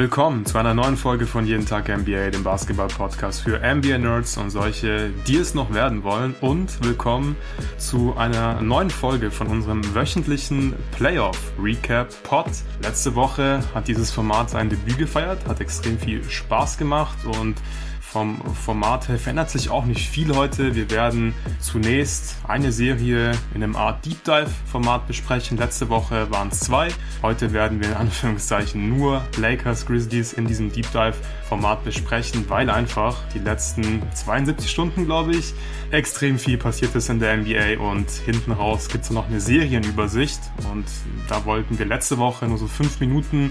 Willkommen zu einer neuen Folge von Jeden Tag NBA, dem Basketball-Podcast für NBA-Nerds und solche, die es noch werden wollen. Und willkommen zu einer neuen Folge von unserem wöchentlichen Playoff-Recap-Pod. Letzte Woche hat dieses Format sein Debüt gefeiert, hat extrem viel Spaß gemacht und vom Format her verändert sich auch nicht viel heute. Wir werden zunächst eine Serie in einem Art Deep Dive Format besprechen. Letzte Woche waren es zwei. Heute werden wir in Anführungszeichen nur Lakers Grizzlies in diesem Deep Dive Format besprechen, weil einfach die letzten 72 Stunden, glaube ich, extrem viel passiert ist in der NBA und hinten raus gibt es noch eine Serienübersicht und da wollten wir letzte Woche nur so fünf Minuten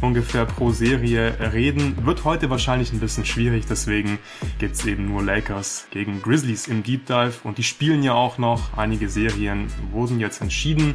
ungefähr pro Serie reden. Wird heute wahrscheinlich ein bisschen schwierig, deswegen gibt es eben nur Lakers gegen Grizzlies im Deep Dive und die spielen ja auch noch. Einige Serien wurden jetzt entschieden.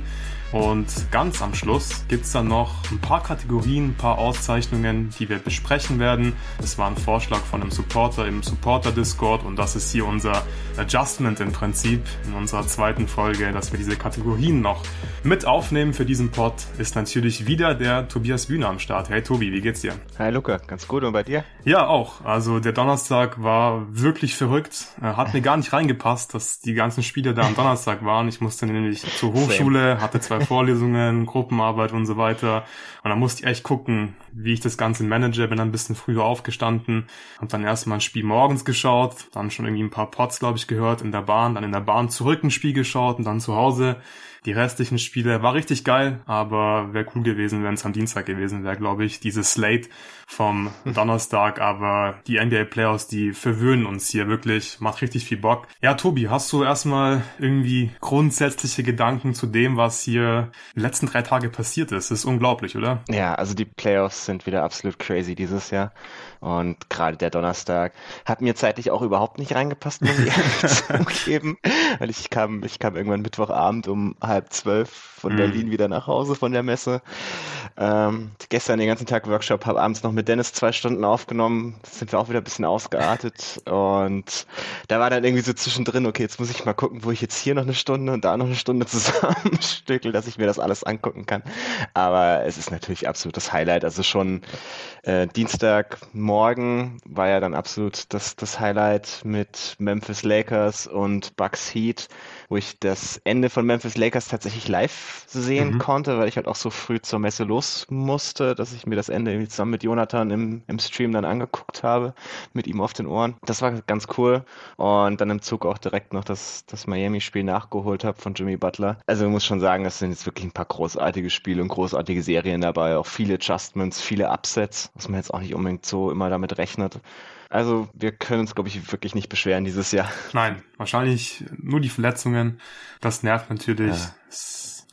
Und ganz am Schluss gibt es dann noch ein paar Kategorien, ein paar Auszeichnungen, die wir besprechen werden. Das war ein Vorschlag von einem Supporter im Supporter-Discord und das ist hier unser Adjustment im Prinzip in unserer zweiten Folge, dass wir diese Kategorien noch mit aufnehmen für diesen Pod, ist natürlich wieder der Tobias Bühner am Start. Hey Tobi, wie geht's dir? Hi Luca, ganz gut und bei dir? Ja, auch. Also der Donnerstag war wirklich verrückt. Hat mir gar nicht reingepasst, dass die ganzen Spiele da am Donnerstag waren. Ich musste nämlich zur Hochschule, hatte zwei Vorlesungen, Gruppenarbeit und so weiter. Und dann musste ich echt gucken, wie ich das Ganze manage. Bin dann ein bisschen früher aufgestanden, habe dann erstmal ein Spiel morgens geschaut, dann schon irgendwie ein paar Pots, glaube ich, gehört in der Bahn, dann in der Bahn zurück ein Spiel geschaut und dann zu Hause die restlichen Spiele. War richtig geil, aber wäre cool gewesen, wenn es am Dienstag gewesen wäre, glaube ich. Dieses Slate vom Donnerstag, aber die NBA Playoffs, die verwöhnen uns hier wirklich. Macht richtig viel Bock. Ja, Tobi, hast du erstmal irgendwie grundsätzliche Gedanken zu dem, was hier die letzten drei Tage passiert ist? Das ist unglaublich, oder? Ja, also die Playoffs sind wieder absolut crazy dieses Jahr. Und gerade der Donnerstag hat mir zeitlich auch überhaupt nicht reingepasst, muss ich ehrlich zugeben. Weil ich kam, ich kam irgendwann Mittwochabend um halb zwölf von mhm. Berlin wieder nach Hause von der Messe. Ähm, gestern den ganzen Tag Workshop, habe abends noch mit Dennis zwei Stunden aufgenommen. Sind wir auch wieder ein bisschen ausgeartet. Und da war dann irgendwie so zwischendrin, okay, jetzt muss ich mal gucken, wo ich jetzt hier noch eine Stunde und da noch eine Stunde zusammenstückel, dass ich mir das alles angucken kann. Aber es ist natürlich absolut das Highlight. Also schon äh, Dienstagmorgen war ja dann absolut das, das Highlight mit Memphis Lakers und Bucks Heat wo ich das Ende von Memphis Lakers tatsächlich live sehen mhm. konnte, weil ich halt auch so früh zur Messe los musste, dass ich mir das Ende irgendwie zusammen mit Jonathan im, im Stream dann angeguckt habe, mit ihm auf den Ohren. Das war ganz cool. Und dann im Zug auch direkt noch das, das Miami-Spiel nachgeholt habe von Jimmy Butler. Also ich muss schon sagen, das sind jetzt wirklich ein paar großartige Spiele und großartige Serien dabei. Auch viele Adjustments, viele Upsets, was man jetzt auch nicht unbedingt so immer damit rechnet. Also wir können uns, glaube ich, wirklich nicht beschweren dieses Jahr. Nein, wahrscheinlich nur die Verletzungen. Das nervt natürlich. Ja.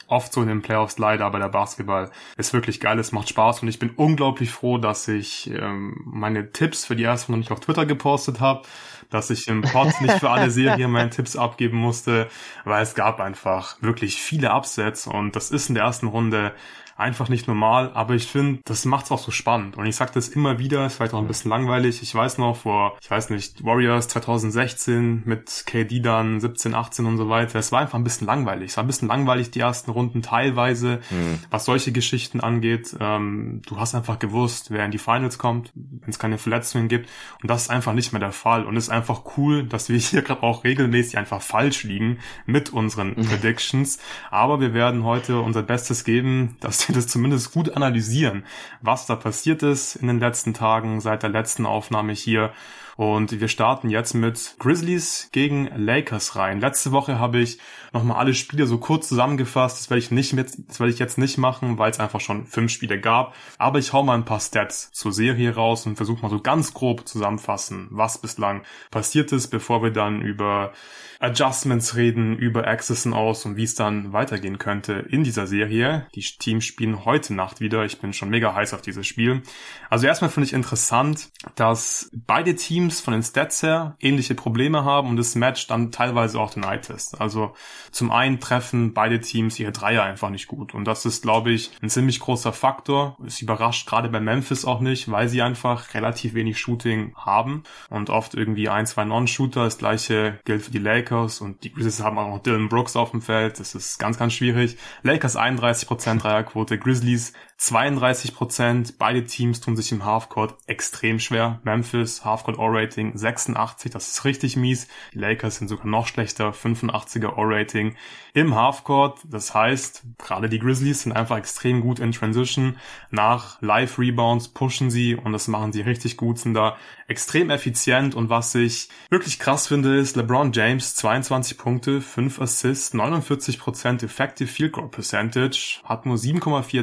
Oft so in den Playoffs leider, aber der Basketball ist wirklich geil, es macht Spaß und ich bin unglaublich froh, dass ich ähm, meine Tipps für die erste noch nicht auf Twitter gepostet habe, dass ich im Pod nicht für alle Serien meine Tipps abgeben musste, weil es gab einfach wirklich viele Upsets und das ist in der ersten Runde einfach nicht normal, aber ich finde, das macht's auch so spannend. Und ich sag das immer wieder, ist vielleicht auch ein bisschen langweilig. Ich weiß noch, vor, ich weiß nicht, Warriors 2016 mit KD dann 17, 18 und so weiter. Es war einfach ein bisschen langweilig. Es war ein bisschen langweilig, die ersten Runden teilweise, mhm. was solche Geschichten angeht. Ähm, du hast einfach gewusst, wer in die Finals kommt, wenn es keine Verletzungen gibt. Und das ist einfach nicht mehr der Fall. Und es ist einfach cool, dass wir hier gerade auch regelmäßig einfach falsch liegen mit unseren mhm. Predictions. Aber wir werden heute unser Bestes geben, dass wir das zumindest gut analysieren, was da passiert ist in den letzten Tagen seit der letzten Aufnahme hier. Und wir starten jetzt mit Grizzlies gegen Lakers rein. Letzte Woche habe ich nochmal alle Spiele so kurz zusammengefasst. Das werde ich nicht mit, das werde ich jetzt nicht machen, weil es einfach schon fünf Spiele gab. Aber ich hau mal ein paar Stats zur Serie raus und versuche mal so ganz grob zusammenfassen, was bislang passiert ist, bevor wir dann über Adjustments reden, über Accessen aus und wie es dann weitergehen könnte in dieser Serie. Die Teams spielen heute Nacht wieder. Ich bin schon mega heiß auf dieses Spiel. Also erstmal finde ich interessant, dass beide Teams von den Stats her ähnliche Probleme haben und das Match dann teilweise auch den Eye-Test. Also zum einen treffen beide Teams ihre Dreier einfach nicht gut und das ist, glaube ich, ein ziemlich großer Faktor. Es überrascht gerade bei Memphis auch nicht, weil sie einfach relativ wenig Shooting haben und oft irgendwie ein, zwei Non-Shooter. Das gleiche gilt für die Lakers Lakers und die Grizzlies haben auch noch Dylan Brooks auf dem Feld. Das ist ganz, ganz schwierig. Lakers 31% Dreierquote, Grizzlies 32 Prozent. Beide Teams tun sich im Halfcourt extrem schwer. Memphis Halfcourt O-Rating 86, das ist richtig mies. Die Lakers sind sogar noch schlechter, 85er O-Rating im Halfcourt. Das heißt, gerade die Grizzlies sind einfach extrem gut in Transition. Nach Live-Rebounds pushen sie und das machen sie richtig gut, sind da extrem effizient und was ich wirklich krass finde, ist LeBron James 22 Punkte, 5 Assists, 49% Effective Field Goal Percentage, hat nur 7,4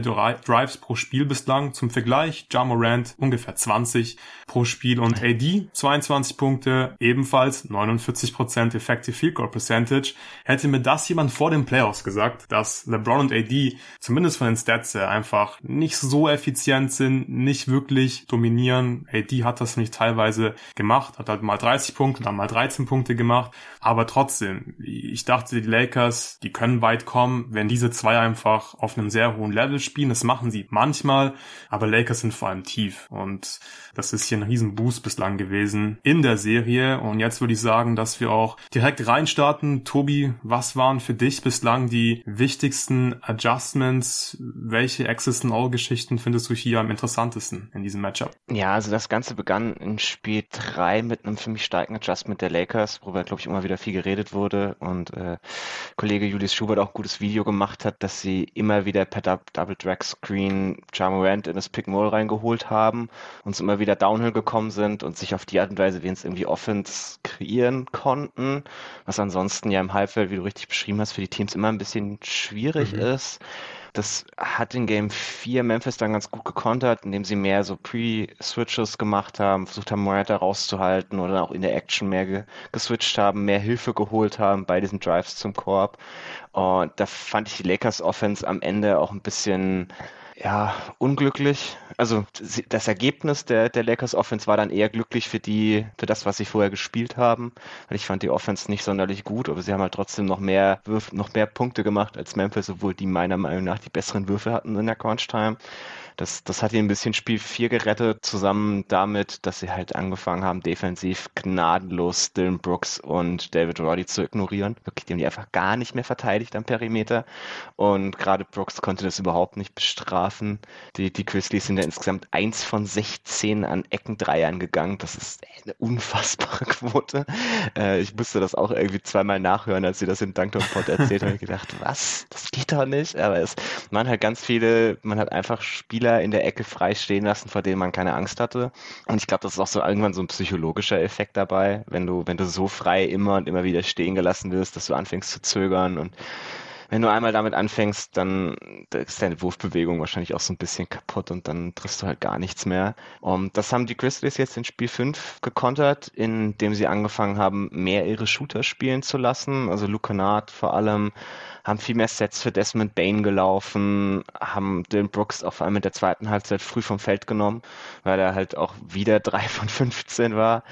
Drives pro Spiel bislang. Zum Vergleich, Ja ungefähr 20 pro Spiel und AD 22 Punkte, ebenfalls 49% Effective Field Goal Percentage. Hätte mir das jemand vor den Playoffs gesagt, dass LeBron und AD zumindest von den Stats einfach nicht so effizient sind, nicht wirklich dominieren. AD hat das teilweise teilweise gemacht, hat halt mal 30 Punkte, dann mal 13 Punkte gemacht, aber trotzdem, ich dachte, die Lakers, die können weit kommen, wenn diese zwei einfach auf einem sehr hohen Level spielen, das machen sie manchmal, aber Lakers sind vor allem tief und das ist hier ein riesen Boost bislang gewesen in der Serie und jetzt würde ich sagen, dass wir auch direkt reinstarten. Tobi, was waren für dich bislang die wichtigsten Adjustments? Welche Access and All Geschichten findest du hier am interessantesten in diesem Matchup? Ja, also das Ganze begann in Spiel 3 mit einem für mich starken Adjustment der Lakers, worüber, glaube ich, immer wieder viel geredet wurde und äh, Kollege Julius Schubert auch ein gutes Video gemacht hat, dass sie immer wieder per Double Drag Screen Jamorant in das Pick Mall reingeholt haben und immer wieder Downhill gekommen sind und sich auf die Art und Weise wie es irgendwie Offense kreieren konnten, was ansonsten ja im Halbfeld, wie du richtig beschrieben hast, für die Teams immer ein bisschen schwierig mhm. ist. Das hat in Game 4 Memphis dann ganz gut gekontert, indem sie mehr so Pre-Switches gemacht haben, versucht haben, Morata rauszuhalten oder auch in der Action mehr ge geswitcht haben, mehr Hilfe geholt haben bei diesen Drives zum Korb. Und da fand ich die Lakers Offense am Ende auch ein bisschen ja, unglücklich. Also das Ergebnis der, der Lakers Offense war dann eher glücklich für die, für das, was sie vorher gespielt haben. Weil ich fand die Offense nicht sonderlich gut, aber sie haben halt trotzdem noch mehr Würf, noch mehr Punkte gemacht als Memphis, obwohl die meiner Meinung nach die besseren Würfe hatten in der Crunch Time. Das, das hat ihnen ein bisschen Spiel 4 gerettet, zusammen damit, dass sie halt angefangen haben, defensiv gnadenlos Dylan Brooks und David Roddy zu ignorieren. Wirklich, die haben die einfach gar nicht mehr verteidigt am Perimeter. Und gerade Brooks konnte das überhaupt nicht bestrafen. Die, die Grizzlies sind ja insgesamt eins von 16 an Eckendreiern gegangen. Das ist eine unfassbare Quote. Äh, ich musste das auch irgendwie zweimal nachhören, als sie das in Dunktown Pod erzählt haben. Ich gedacht, was? Das geht doch nicht. Aber es man hat ganz viele, man hat einfach Spiele Spieler in der Ecke frei stehen lassen, vor denen man keine Angst hatte. Und ich glaube, das ist auch so irgendwann so ein psychologischer Effekt dabei, wenn du, wenn du so frei immer und immer wieder stehen gelassen wirst, dass du anfängst zu zögern und wenn du einmal damit anfängst, dann ist deine Wurfbewegung wahrscheinlich auch so ein bisschen kaputt und dann triffst du halt gar nichts mehr. Um, das haben die Grizzlies jetzt in Spiel 5 gekontert, indem sie angefangen haben, mehr ihre Shooter spielen zu lassen. Also Luke Kennard vor allem haben viel mehr Sets für Desmond Bain gelaufen, haben Dylan Brooks auf einmal in der zweiten Halbzeit früh vom Feld genommen, weil er halt auch wieder drei von 15 war.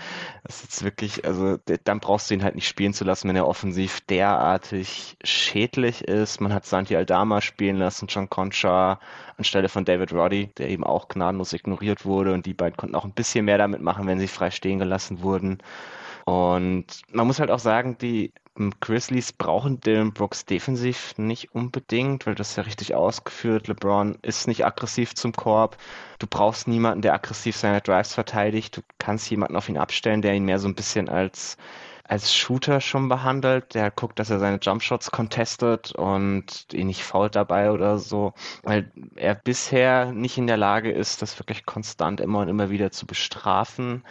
Das ist wirklich, also dann brauchst du ihn halt nicht spielen zu lassen, wenn er offensiv derartig schädlich ist. Man hat Santi Aldama spielen lassen, John Concha anstelle von David Roddy, der eben auch gnadenlos ignoriert wurde und die beiden konnten auch ein bisschen mehr damit machen, wenn sie frei stehen gelassen wurden. Und man muss halt auch sagen, die Grizzlies brauchen Dylan Brooks defensiv nicht unbedingt, weil das ist ja richtig ausgeführt. LeBron ist nicht aggressiv zum Korb. Du brauchst niemanden, der aggressiv seine Drives verteidigt. Du kannst jemanden auf ihn abstellen, der ihn mehr so ein bisschen als als Shooter schon behandelt. Der guckt, dass er seine Jumpshots contestet und ihn nicht fault dabei oder so, weil er bisher nicht in der Lage ist, das wirklich konstant immer und immer wieder zu bestrafen.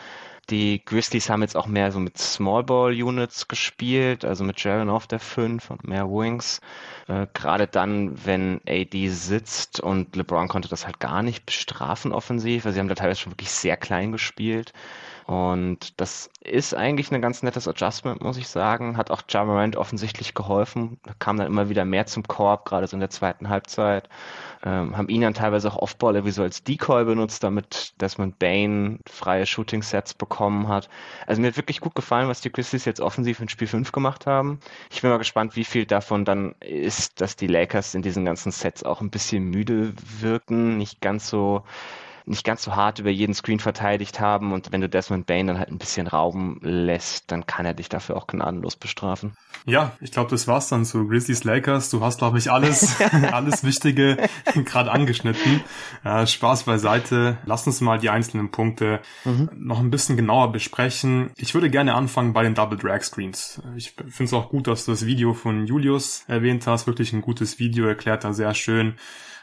Die Grizzlies haben jetzt auch mehr so mit Small Ball Units gespielt, also mit Jaron auf der 5 und mehr Wings. Äh, Gerade dann, wenn AD sitzt und LeBron konnte das halt gar nicht bestrafen offensiv. Also sie haben da teilweise schon wirklich sehr klein gespielt. Und das ist eigentlich ein ganz nettes Adjustment, muss ich sagen. Hat auch Jamarant offensichtlich geholfen. Da kam dann immer wieder mehr zum Korb, gerade so in der zweiten Halbzeit ähm, haben ihn dann teilweise auch Offballer wie so als Decoy benutzt, damit Desmond Bain freie Shooting-Sets bekommen hat. Also mir hat wirklich gut gefallen, was die Grizzlies jetzt offensiv in Spiel 5 gemacht haben. Ich bin mal gespannt, wie viel davon dann ist, dass die Lakers in diesen ganzen Sets auch ein bisschen müde wirken, nicht ganz so nicht ganz so hart über jeden Screen verteidigt haben und wenn du Desmond Bain dann halt ein bisschen Raum lässt, dann kann er dich dafür auch gnadenlos bestrafen. Ja, ich glaube, das war's dann zu Grizzlies Lakers. Du hast, glaube ich, alles, alles Wichtige gerade angeschnitten. Äh, Spaß beiseite. Lass uns mal die einzelnen Punkte mhm. noch ein bisschen genauer besprechen. Ich würde gerne anfangen bei den Double Drag Screens. Ich finde es auch gut, dass du das Video von Julius erwähnt hast. Wirklich ein gutes Video, erklärt da sehr schön,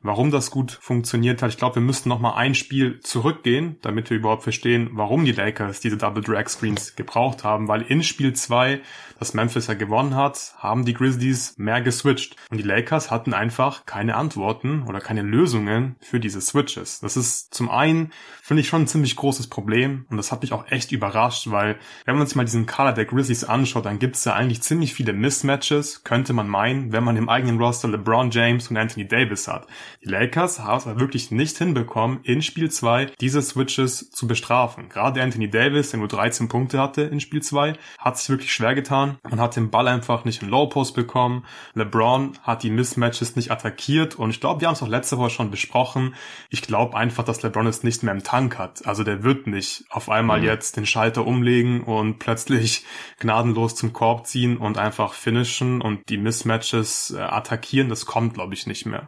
warum das gut funktioniert hat. Ich glaube, wir müssten noch mal ein Spiel zurückgehen, damit wir überhaupt verstehen, warum die Lakers diese Double Drag Screens gebraucht haben, weil in Spiel 2, das Memphis ja gewonnen hat, haben die Grizzlies mehr geswitcht und die Lakers hatten einfach keine Antworten oder keine Lösungen für diese Switches. Das ist zum einen, finde ich schon ein ziemlich großes Problem und das hat mich auch echt überrascht, weil wenn man sich mal diesen Kader der Grizzlies anschaut, dann gibt es ja eigentlich ziemlich viele Mismatches, könnte man meinen, wenn man im eigenen Roster LeBron James und Anthony Davis hat. Die Lakers haben es aber wirklich nicht hinbekommen, in Spiel 2 diese Switches zu bestrafen. Gerade Anthony Davis, der nur 13 Punkte hatte in Spiel 2, hat sich wirklich schwer getan. Man hat den Ball einfach nicht in Low Post bekommen. LeBron hat die Mismatches nicht attackiert und ich glaube, wir haben es auch letzte Woche schon besprochen. Ich glaube einfach, dass LeBron es nicht mehr im Tank hat. Also der wird nicht auf einmal mhm. jetzt den Schalter umlegen und plötzlich gnadenlos zum Korb ziehen und einfach finishen und die Mismatches äh, attackieren. Das kommt, glaube ich, nicht mehr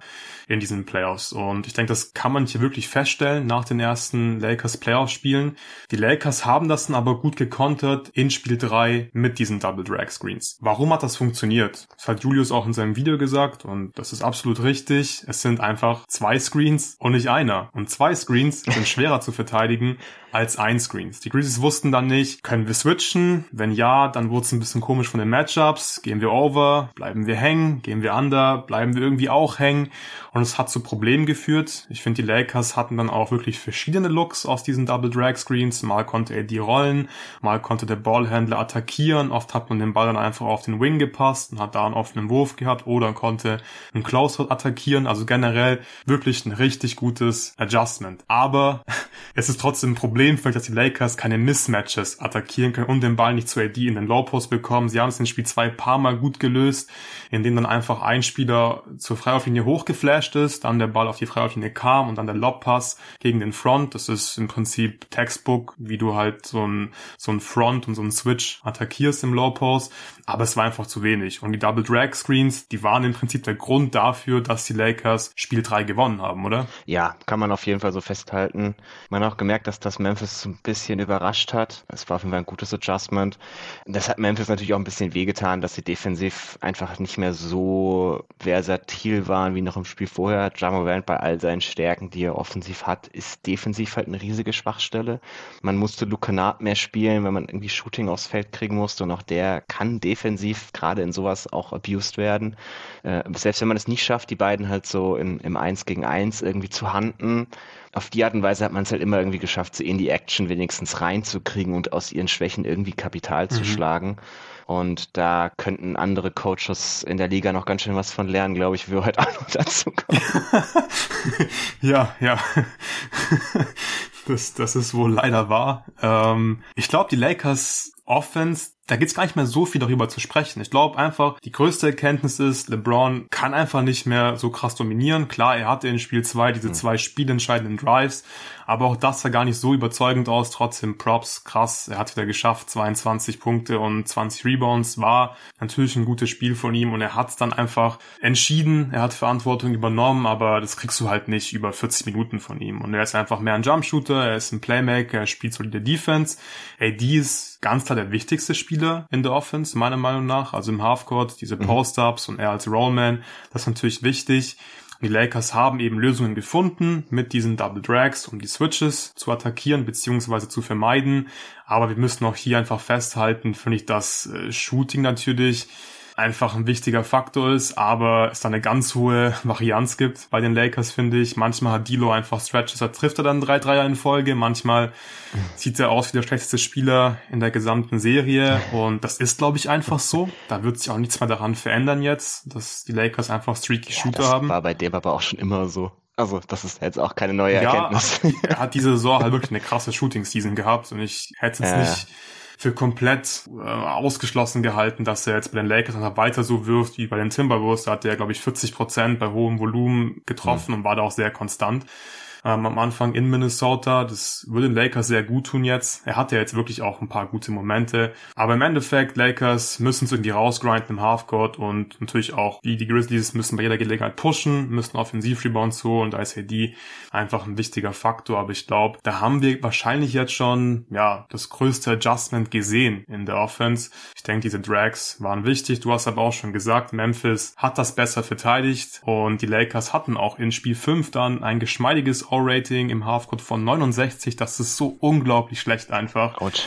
in diesen Playoffs. Und ich denke, das kann man hier wirklich feststellen nach den ersten Lakers Playoff-Spielen. Die Lakers haben das dann aber gut gekontert in Spiel 3 mit diesen Double Drag Screens. Warum hat das funktioniert? Das hat Julius auch in seinem Video gesagt und das ist absolut richtig. Es sind einfach zwei Screens und nicht einer. Und zwei Screens sind schwerer zu verteidigen als ein. Die Grizzlies wussten dann nicht, können wir switchen? Wenn ja, dann wurde es ein bisschen komisch von den Matchups. Gehen wir over? Bleiben wir hängen? Gehen wir under? Bleiben wir irgendwie auch hängen? Und es hat zu Problemen geführt. Ich finde, die Lakers hatten dann auch wirklich verschiedene Looks aus diesen Double Drag Screens. Mal konnte er die rollen, mal konnte der Ballhändler attackieren. Oft hat man den Ball dann einfach auf den Wing gepasst und hat da einen offenen Wurf gehabt oder konnte einen Closeout attackieren. Also generell wirklich ein richtig gutes Adjustment. Aber es ist trotzdem ein Problem vielleicht, dass die Lakers keine Mismatches attackieren können und den Ball nicht zu AD in den Low Post bekommen. Sie haben es in Spiel zwei paar Mal gut gelöst, indem dann einfach ein Spieler zur Freiwurflinie hochgeflasht ist, dann der Ball auf die Freiwurflinie kam und dann der Lobpass gegen den Front. Das ist im Prinzip Textbook, wie du halt so ein, so ein Front und so ein Switch attackierst im Low Post. Aber es war einfach zu wenig. Und die Double Drag Screens, die waren im Prinzip der Grund dafür, dass die Lakers Spiel 3 gewonnen haben, oder? Ja, kann man auf jeden Fall so festhalten. Man hat auch gemerkt, dass das Memphis ein bisschen überrascht hat. Es war auf jeden Fall ein gutes Adjustment. Das hat Memphis natürlich auch ein bisschen wehgetan, dass sie defensiv einfach nicht mehr so versatil waren wie noch im Spiel vorher. Jamorant bei all seinen Stärken, die er offensiv hat, ist defensiv halt eine riesige Schwachstelle. Man musste Kennard mehr spielen, wenn man irgendwie Shooting aufs Feld kriegen musste und auch der kann defensiv gerade in sowas auch abused werden. Äh, selbst wenn man es nicht schafft, die beiden halt so im, im 1 gegen 1 irgendwie zu handen, auf die Art und Weise hat man es halt immer irgendwie geschafft, sie in die Action wenigstens reinzukriegen und aus ihren Schwächen irgendwie Kapital mhm. zu schlagen. Und da könnten andere Coaches in der Liga noch ganz schön was von lernen, glaube ich, wie wir heute auch noch dazu kommen. ja, ja. das, das ist wohl leider wahr. Ähm, ich glaube, die Lakers Offense da gibt's gar nicht mehr so viel darüber zu sprechen. Ich glaube einfach, die größte Erkenntnis ist, LeBron kann einfach nicht mehr so krass dominieren. Klar, er hatte in Spiel 2 diese mhm. zwei spielentscheidenden Drives, aber auch das sah gar nicht so überzeugend aus. Trotzdem Props, krass, er hat wieder geschafft, 22 Punkte und 20 Rebounds, war natürlich ein gutes Spiel von ihm und er hat's dann einfach entschieden, er hat Verantwortung übernommen, aber das kriegst du halt nicht über 40 Minuten von ihm. Und er ist einfach mehr ein Jumpshooter, er ist ein Playmaker, er spielt solide Defense. AD ist ganz klar der wichtigste Spieler in der Offense, meiner Meinung nach. Also im Halfcourt, diese mhm. Post-Ups und er als Rollman, das ist natürlich wichtig. Die Lakers haben eben Lösungen gefunden mit diesen Double Drags, um die Switches zu attackieren bzw. zu vermeiden. Aber wir müssen auch hier einfach festhalten, finde ich, dass äh, Shooting natürlich einfach ein wichtiger Faktor ist, aber es da eine ganz hohe Varianz gibt bei den Lakers, finde ich. Manchmal hat Dilo einfach Stretches, da trifft er dann drei Dreier in Folge. Manchmal sieht er aus wie der schlechteste Spieler in der gesamten Serie und das ist, glaube ich, einfach so. Da wird sich auch nichts mehr daran verändern jetzt, dass die Lakers einfach streaky Shooter ja, das haben. war bei dem aber auch schon immer so. Also, das ist jetzt auch keine neue ja, Erkenntnis. Er hat diese Saison halt wirklich eine krasse Shooting-Season gehabt und ich hätte jetzt ja. nicht für komplett äh, ausgeschlossen gehalten, dass er jetzt bei den Lakers einfach weiter so wirft wie bei den Timberwolves. Da hat er, glaube ich, 40 Prozent bei hohem Volumen getroffen mhm. und war da auch sehr konstant. Ähm, am Anfang in Minnesota. Das würde den Lakers sehr gut tun jetzt. Er hatte jetzt wirklich auch ein paar gute Momente. Aber im Endeffekt, Lakers müssen es irgendwie rausgrinden im Halfcourt und natürlich auch die, die Grizzlies müssen bei jeder Gelegenheit pushen, müssen Offensiv-Rebounds holen und AD einfach ein wichtiger Faktor. Aber ich glaube, da haben wir wahrscheinlich jetzt schon, ja, das größte Adjustment gesehen in der Offense. Ich denke, diese Drags waren wichtig. Du hast aber auch schon gesagt, Memphis hat das besser verteidigt und die Lakers hatten auch in Spiel 5 dann ein geschmeidiges O-Rating im Halfcourt von 69. Das ist so unglaublich schlecht einfach. Ouch.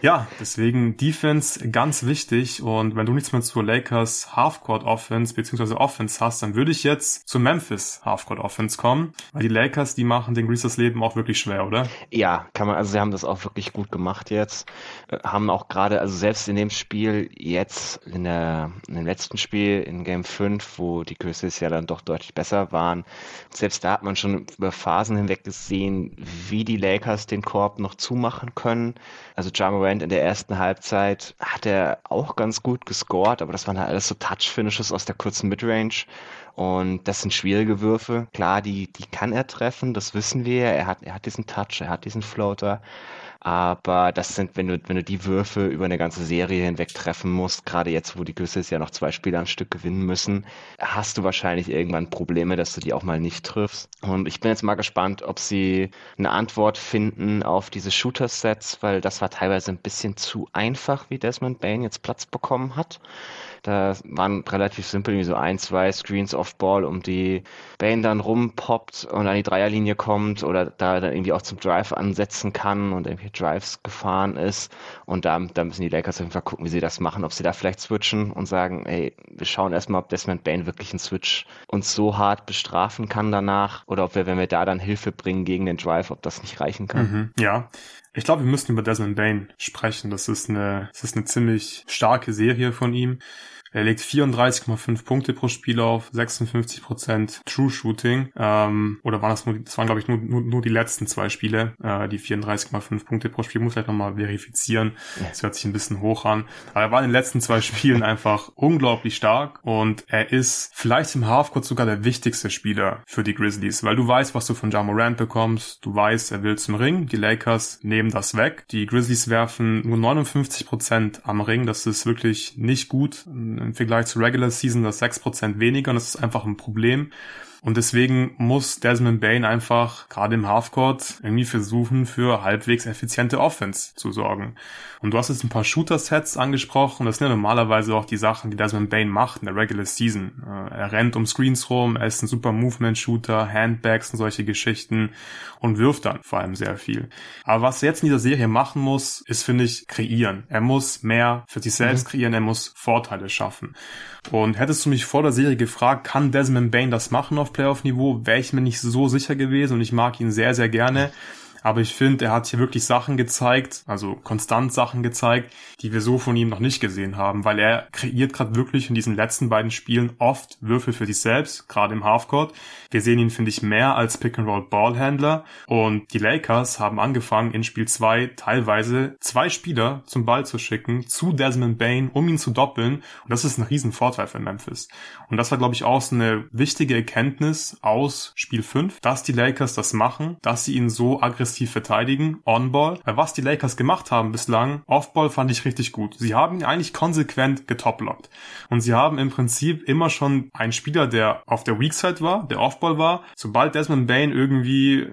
Ja, deswegen Defense ganz wichtig und wenn du nichts mehr zur Lakers Halfcourt Offense bzw. Offense hast, dann würde ich jetzt zu Memphis Halfcourt Offense kommen, weil die Lakers, die machen den Grizzlies Leben auch wirklich schwer, oder? Ja, kann man, also sie haben das auch wirklich gut gemacht jetzt, äh, haben auch gerade, also selbst in dem Spiel jetzt, in, der, in dem letzten Spiel in Game 5, wo die Grizzlies ja dann doch deutlich besser waren, selbst da hat man schon über Phasen hinweg gesehen, wie die Lakers den Korb noch zumachen können. Also Jamal Morant in der ersten Halbzeit hat er auch ganz gut gescored, aber das waren halt alles so Touch-Finishes aus der kurzen Midrange. Und das sind schwierige Würfe. Klar, die, die kann er treffen, das wissen wir. Er hat, er hat diesen Touch, er hat diesen Floater. Aber das sind, wenn du, wenn du die Würfe über eine ganze Serie hinweg treffen musst, gerade jetzt, wo die Grizzlies ja noch zwei Spiele am Stück gewinnen müssen, hast du wahrscheinlich irgendwann Probleme, dass du die auch mal nicht triffst. Und ich bin jetzt mal gespannt, ob sie eine Antwort finden auf diese Shooter-Sets, weil das war teilweise ein bisschen zu einfach, wie Desmond Bain jetzt Platz bekommen hat. Da waren relativ simpel, wie so ein, zwei Screens off-Ball, um die Bane dann rumpoppt und an die Dreierlinie kommt oder da dann irgendwie auch zum Drive ansetzen kann und irgendwie Drives gefahren ist. Und da, da müssen die Lakers auf jeden Fall gucken, wie sie das machen, ob sie da vielleicht switchen und sagen, hey, wir schauen erstmal, ob Desmond Bane wirklich einen Switch uns so hart bestrafen kann danach oder ob wir, wenn wir da dann Hilfe bringen gegen den Drive, ob das nicht reichen kann. Mhm, ja. Ich glaube, wir müssen über Desmond Bain sprechen. Das ist eine, das ist eine ziemlich starke Serie von ihm. Er legt 34,5 Punkte pro Spiel auf, 56% True Shooting. Ähm, oder waren das nur, das waren glaube ich nur, nur, nur die letzten zwei Spiele, äh, die 34,5 Punkte pro Spiel. Muss ich nochmal verifizieren. Das hört sich ein bisschen hoch an. Aber er war in den letzten zwei Spielen einfach unglaublich stark und er ist vielleicht im Halfcourt sogar der wichtigste Spieler für die Grizzlies, weil du weißt, was du von Ja Morant bekommst. Du weißt, er will zum Ring. Die Lakers nehmen das weg. Die Grizzlies werfen nur 59% am Ring. Das ist wirklich nicht gut im Vergleich zur Regular Season das 6% weniger und das ist einfach ein Problem. Und deswegen muss Desmond Bain einfach gerade im Halfcourt irgendwie versuchen, für halbwegs effiziente Offense zu sorgen. Und du hast jetzt ein paar Shooter-Sets angesprochen. Das sind ja normalerweise auch die Sachen, die Desmond Bain macht in der Regular Season. Äh, er rennt um Screens rum, er ist ein super Movement-Shooter, Handbags und solche Geschichten und wirft dann vor allem sehr viel. Aber was er jetzt in dieser Serie machen muss, ist, finde ich, kreieren. Er muss mehr für sich selbst mhm. kreieren, er muss Vorteile schaffen. Und hättest du mich vor der Serie gefragt, kann Desmond Bain das machen auf Playoff-Niveau, wäre ich mir nicht so sicher gewesen und ich mag ihn sehr, sehr gerne. Aber ich finde, er hat hier wirklich Sachen gezeigt, also konstant Sachen gezeigt, die wir so von ihm noch nicht gesehen haben, weil er kreiert gerade wirklich in diesen letzten beiden Spielen oft Würfel für sich selbst, gerade im Halfcourt. Wir sehen ihn, finde ich, mehr als Pick-and-Roll-Ballhändler und die Lakers haben angefangen, in Spiel 2 teilweise zwei Spieler zum Ball zu schicken, zu Desmond Bain, um ihn zu doppeln und das ist ein Riesenvorteil für Memphis. Und das war, glaube ich, auch so eine wichtige Erkenntnis aus Spiel 5, dass die Lakers das machen, dass sie ihn so aggressiv aggressiv verteidigen, On-Ball. Was die Lakers gemacht haben bislang, Off-Ball fand ich richtig gut. Sie haben ihn eigentlich konsequent getopblockt. Und sie haben im Prinzip immer schon einen Spieler, der auf der Weak Side war, der Off-Ball war. Sobald Desmond Bain irgendwie äh,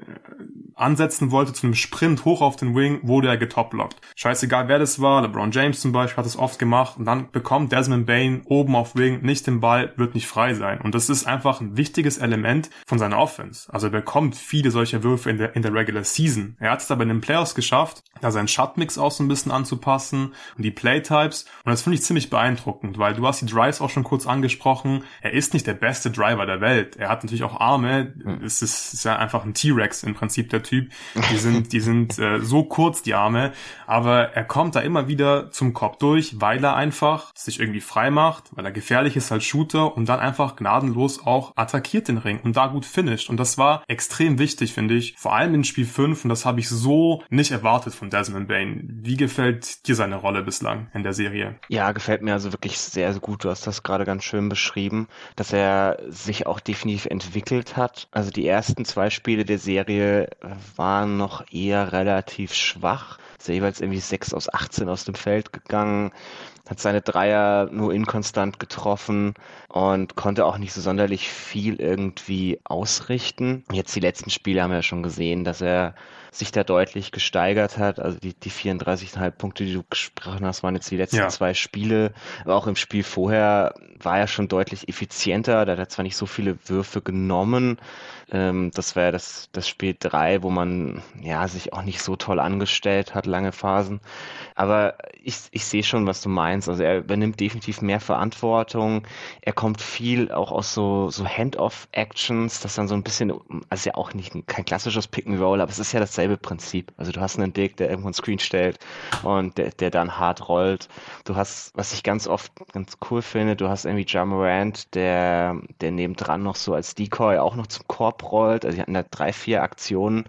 ansetzen wollte zu einem Sprint hoch auf den Wing, wurde er getopblockt. Scheißegal wer das war, LeBron James zum Beispiel hat es oft gemacht und dann bekommt Desmond Bain oben auf Wing nicht den Ball, wird nicht frei sein. Und das ist einfach ein wichtiges Element von seiner Offense. Also er bekommt viele solcher Würfe in der, in der Regular Season. Er hat es aber in den Playoffs geschafft, da seinen Shotmix auch so ein bisschen anzupassen und die Playtypes. Und das finde ich ziemlich beeindruckend, weil du hast die Drives auch schon kurz angesprochen. Er ist nicht der beste Driver der Welt. Er hat natürlich auch Arme. Hm. Es ist, ist ja einfach ein T-Rex im Prinzip, der Typ. Die sind, die sind äh, so kurz, die Arme. Aber er kommt da immer wieder zum Korb durch, weil er einfach sich irgendwie frei macht, weil er gefährlich ist als Shooter und dann einfach gnadenlos auch attackiert den Ring und da gut finisht. Und das war extrem wichtig, finde ich. Vor allem in Spiel 5 und das habe ich so nicht erwartet von Desmond Bain. Wie gefällt dir seine Rolle bislang in der Serie? Ja, gefällt mir also wirklich sehr, sehr gut. Du hast das gerade ganz schön beschrieben, dass er sich auch definitiv entwickelt hat. Also die ersten zwei Spiele der Serie waren noch eher relativ schwach. Ist jeweils irgendwie 6 aus 18 aus dem Feld gegangen hat seine Dreier nur inkonstant getroffen und konnte auch nicht so sonderlich viel irgendwie ausrichten. Jetzt die letzten Spiele haben wir ja schon gesehen, dass er sich da deutlich gesteigert hat. Also die, die 34,5 Punkte, die du gesprochen hast, waren jetzt die letzten ja. zwei Spiele. Aber auch im Spiel vorher war er schon deutlich effizienter. Da hat er zwar nicht so viele Würfe genommen. Ähm, das ja das, das Spiel drei, wo man ja sich auch nicht so toll angestellt hat, lange Phasen. Aber ich, ich sehe schon, was du meinst. Also er übernimmt definitiv mehr Verantwortung. Er kommt viel auch aus so, so Hand-off-Actions, das dann so ein bisschen, also ja auch nicht kein klassisches Pick-and-Roll, aber es ist ja dasselbe Prinzip. Also du hast einen Dick, der irgendwo ein Screen stellt und der, der dann hart rollt. Du hast, was ich ganz oft ganz cool finde, du hast irgendwie Jamorant, der, der nebendran noch so als Decoy auch noch zum Korb rollt. Also sie hatten da drei, vier Aktionen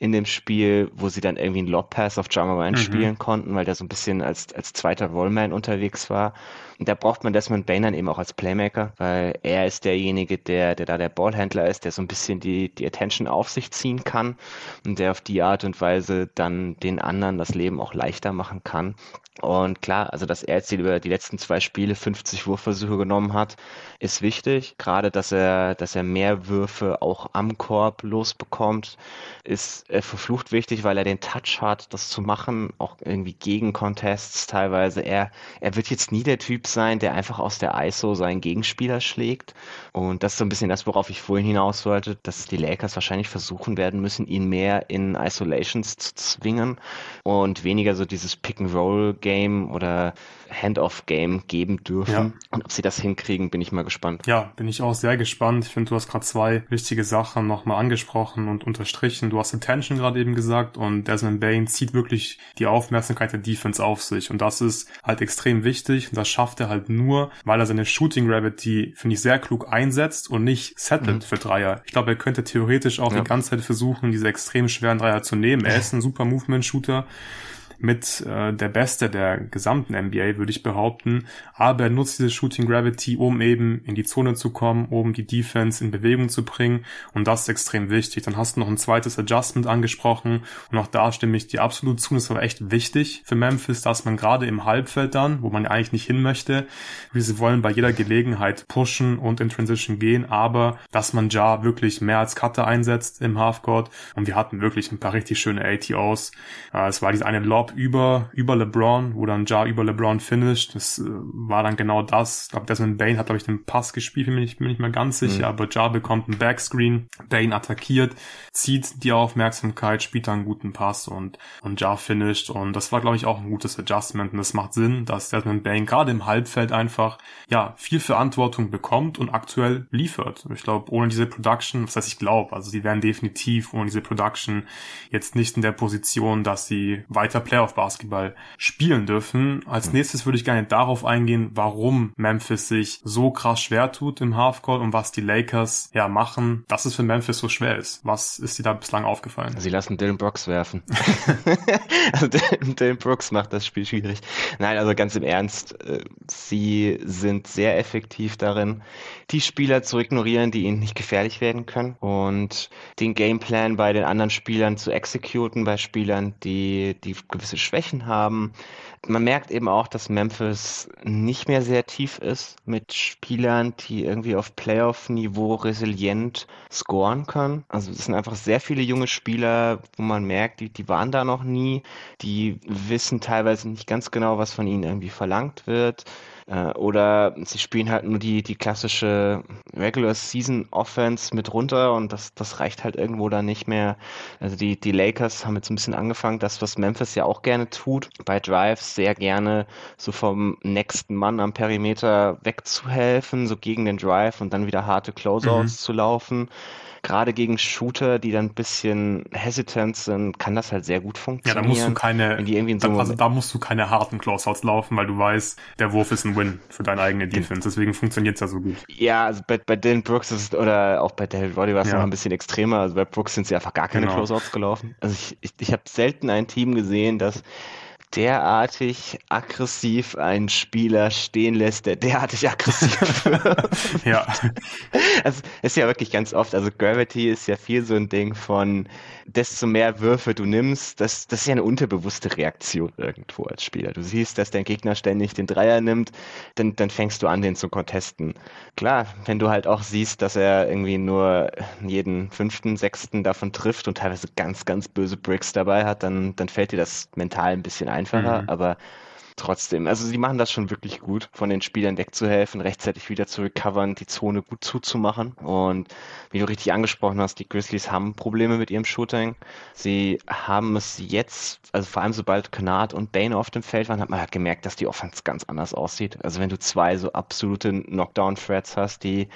in dem Spiel, wo sie dann irgendwie einen Lob-Pass auf Jamorant mhm. spielen konnten, weil der so ein bisschen als, als zweiter Rollman unterwegs war. Und da braucht man Desmond Bain dann eben auch als Playmaker, weil er ist derjenige, der, der da der Ballhändler ist, der so ein bisschen die, die Attention auf sich ziehen kann und der auf die Art und Weise dann den anderen das Leben auch leichter machen kann. Und klar, also dass er jetzt über die letzten zwei Spiele 50 Wurfversuche genommen hat, ist wichtig. Gerade, dass er, dass er mehr Würfe auch am Korb losbekommt, ist äh, verflucht wichtig, weil er den Touch hat, das zu machen, auch irgendwie gegen Contests teilweise. Er, er wird jetzt nie der Typ sein, der einfach aus der ISO seinen Gegenspieler schlägt. Und das ist so ein bisschen das, worauf ich vorhin hinaus wollte, dass die Lakers wahrscheinlich versuchen werden müssen, ihn mehr in Isolations zu zwingen und weniger so dieses Pick-and-Roll-Game Game oder Hand-off-Game geben dürfen. Ja. Und ob sie das hinkriegen, bin ich mal gespannt. Ja, bin ich auch sehr gespannt. Ich finde, du hast gerade zwei wichtige Sachen nochmal angesprochen und unterstrichen. Du hast Attention gerade eben gesagt und Desmond Bain zieht wirklich die Aufmerksamkeit der Defense auf sich. Und das ist halt extrem wichtig. Und das schafft er halt nur, weil er seine Shooting Gravity, finde ich, sehr klug einsetzt und nicht settelt mhm. für Dreier. Ich glaube, er könnte theoretisch auch ja. die ganze Zeit versuchen, diese extrem schweren Dreier zu nehmen. Er ist ein super Movement-Shooter mit äh, der Beste der gesamten NBA, würde ich behaupten. Aber er nutzt diese Shooting Gravity, um eben in die Zone zu kommen, um die Defense in Bewegung zu bringen. Und das ist extrem wichtig. Dann hast du noch ein zweites Adjustment angesprochen. Und auch da stimme ich dir absolut zu. Das war echt wichtig für Memphis, dass man gerade im Halbfeld dann, wo man ja eigentlich nicht hin möchte, wie sie wollen bei jeder Gelegenheit pushen und in Transition gehen, aber dass man Ja wirklich mehr als Cutter einsetzt im Halfcourt. Und wir hatten wirklich ein paar richtig schöne ATOs. Äh, es war diese eine Lob über, über LeBron, wo dann Ja über LeBron finisht. Das äh, war dann genau das. Ich glaube, Desmond Bain hat, glaube ich, den Pass gespielt, bin ich, bin nicht mehr ganz sicher, mhm. aber Ja bekommt einen Backscreen, Bain attackiert, zieht die Aufmerksamkeit, spielt dann einen guten Pass und, und Ja finisht. Und das war, glaube ich, auch ein gutes Adjustment. Und es macht Sinn, dass Desmond Bain gerade im Halbfeld einfach, ja, viel Verantwortung bekommt und aktuell liefert. Ich glaube, ohne diese Production, was heißt ich glaube, also sie wären definitiv ohne diese Production jetzt nicht in der Position, dass sie weiter Playoff Playoff-Basketball spielen dürfen. Als hm. nächstes würde ich gerne darauf eingehen, warum Memphis sich so krass schwer tut im Halfcourt und was die Lakers ja machen, dass es für Memphis so schwer ist. Was ist dir da bislang aufgefallen? Sie lassen Dylan Brooks werfen. also Dylan Brooks macht das Spiel schwierig. Nein, also ganz im Ernst, äh, sie sind sehr effektiv darin, die Spieler zu ignorieren, die ihnen nicht gefährlich werden können und den Gameplan bei den anderen Spielern zu exekuten, bei Spielern, die, die gewisse Schwächen haben. Man merkt eben auch, dass Memphis nicht mehr sehr tief ist mit Spielern, die irgendwie auf Playoff-Niveau resilient scoren können. Also es sind einfach sehr viele junge Spieler, wo man merkt, die, die waren da noch nie, die wissen teilweise nicht ganz genau, was von ihnen irgendwie verlangt wird. Äh, oder sie spielen halt nur die, die klassische Regular Season Offense mit runter und das, das reicht halt irgendwo dann nicht mehr. Also die, die Lakers haben jetzt ein bisschen angefangen, das, was Memphis ja auch gerne tut, bei Drives sehr gerne so vom nächsten Mann am Perimeter wegzuhelfen, so gegen den Drive und dann wieder harte Closeouts mhm. zu laufen gerade gegen Shooter, die dann ein bisschen hesitant sind, kann das halt sehr gut funktionieren. Ja, da musst du keine, so also da musst du keine harten Closeouts laufen, weil du weißt, der Wurf ist ein Win für deine eigene Defense. Deswegen funktioniert es ja so gut. Ja, also bei, bei Dylan Brooks ist oder auch bei David Roddy war es ja. noch ein bisschen extremer. Also bei Brooks sind sie einfach gar keine genau. Closeouts gelaufen. Also ich, ich, ich habe selten ein Team gesehen, das derartig aggressiv einen Spieler stehen lässt, der derartig aggressiv wird. ja. Also ist ja wirklich ganz oft, also Gravity ist ja viel so ein Ding von, desto mehr Würfe du nimmst, das, das ist ja eine unterbewusste Reaktion irgendwo als Spieler. Du siehst, dass dein Gegner ständig den Dreier nimmt, dann, dann fängst du an, den zu contesten. Klar, wenn du halt auch siehst, dass er irgendwie nur jeden fünften, sechsten davon trifft und teilweise ganz, ganz böse Bricks dabei hat, dann, dann fällt dir das mental ein bisschen einfacher, mhm. aber trotzdem. Also sie machen das schon wirklich gut, von den Spielern wegzuhelfen, rechtzeitig wieder zu recovern, die Zone gut zuzumachen. Und wie du richtig angesprochen hast, die Grizzlies haben Probleme mit ihrem Shooting. Sie haben es jetzt, also vor allem sobald Kennard und Bane auf dem Feld waren, hat man halt gemerkt, dass die Offense ganz anders aussieht. Also wenn du zwei so absolute Knockdown-Threats hast, die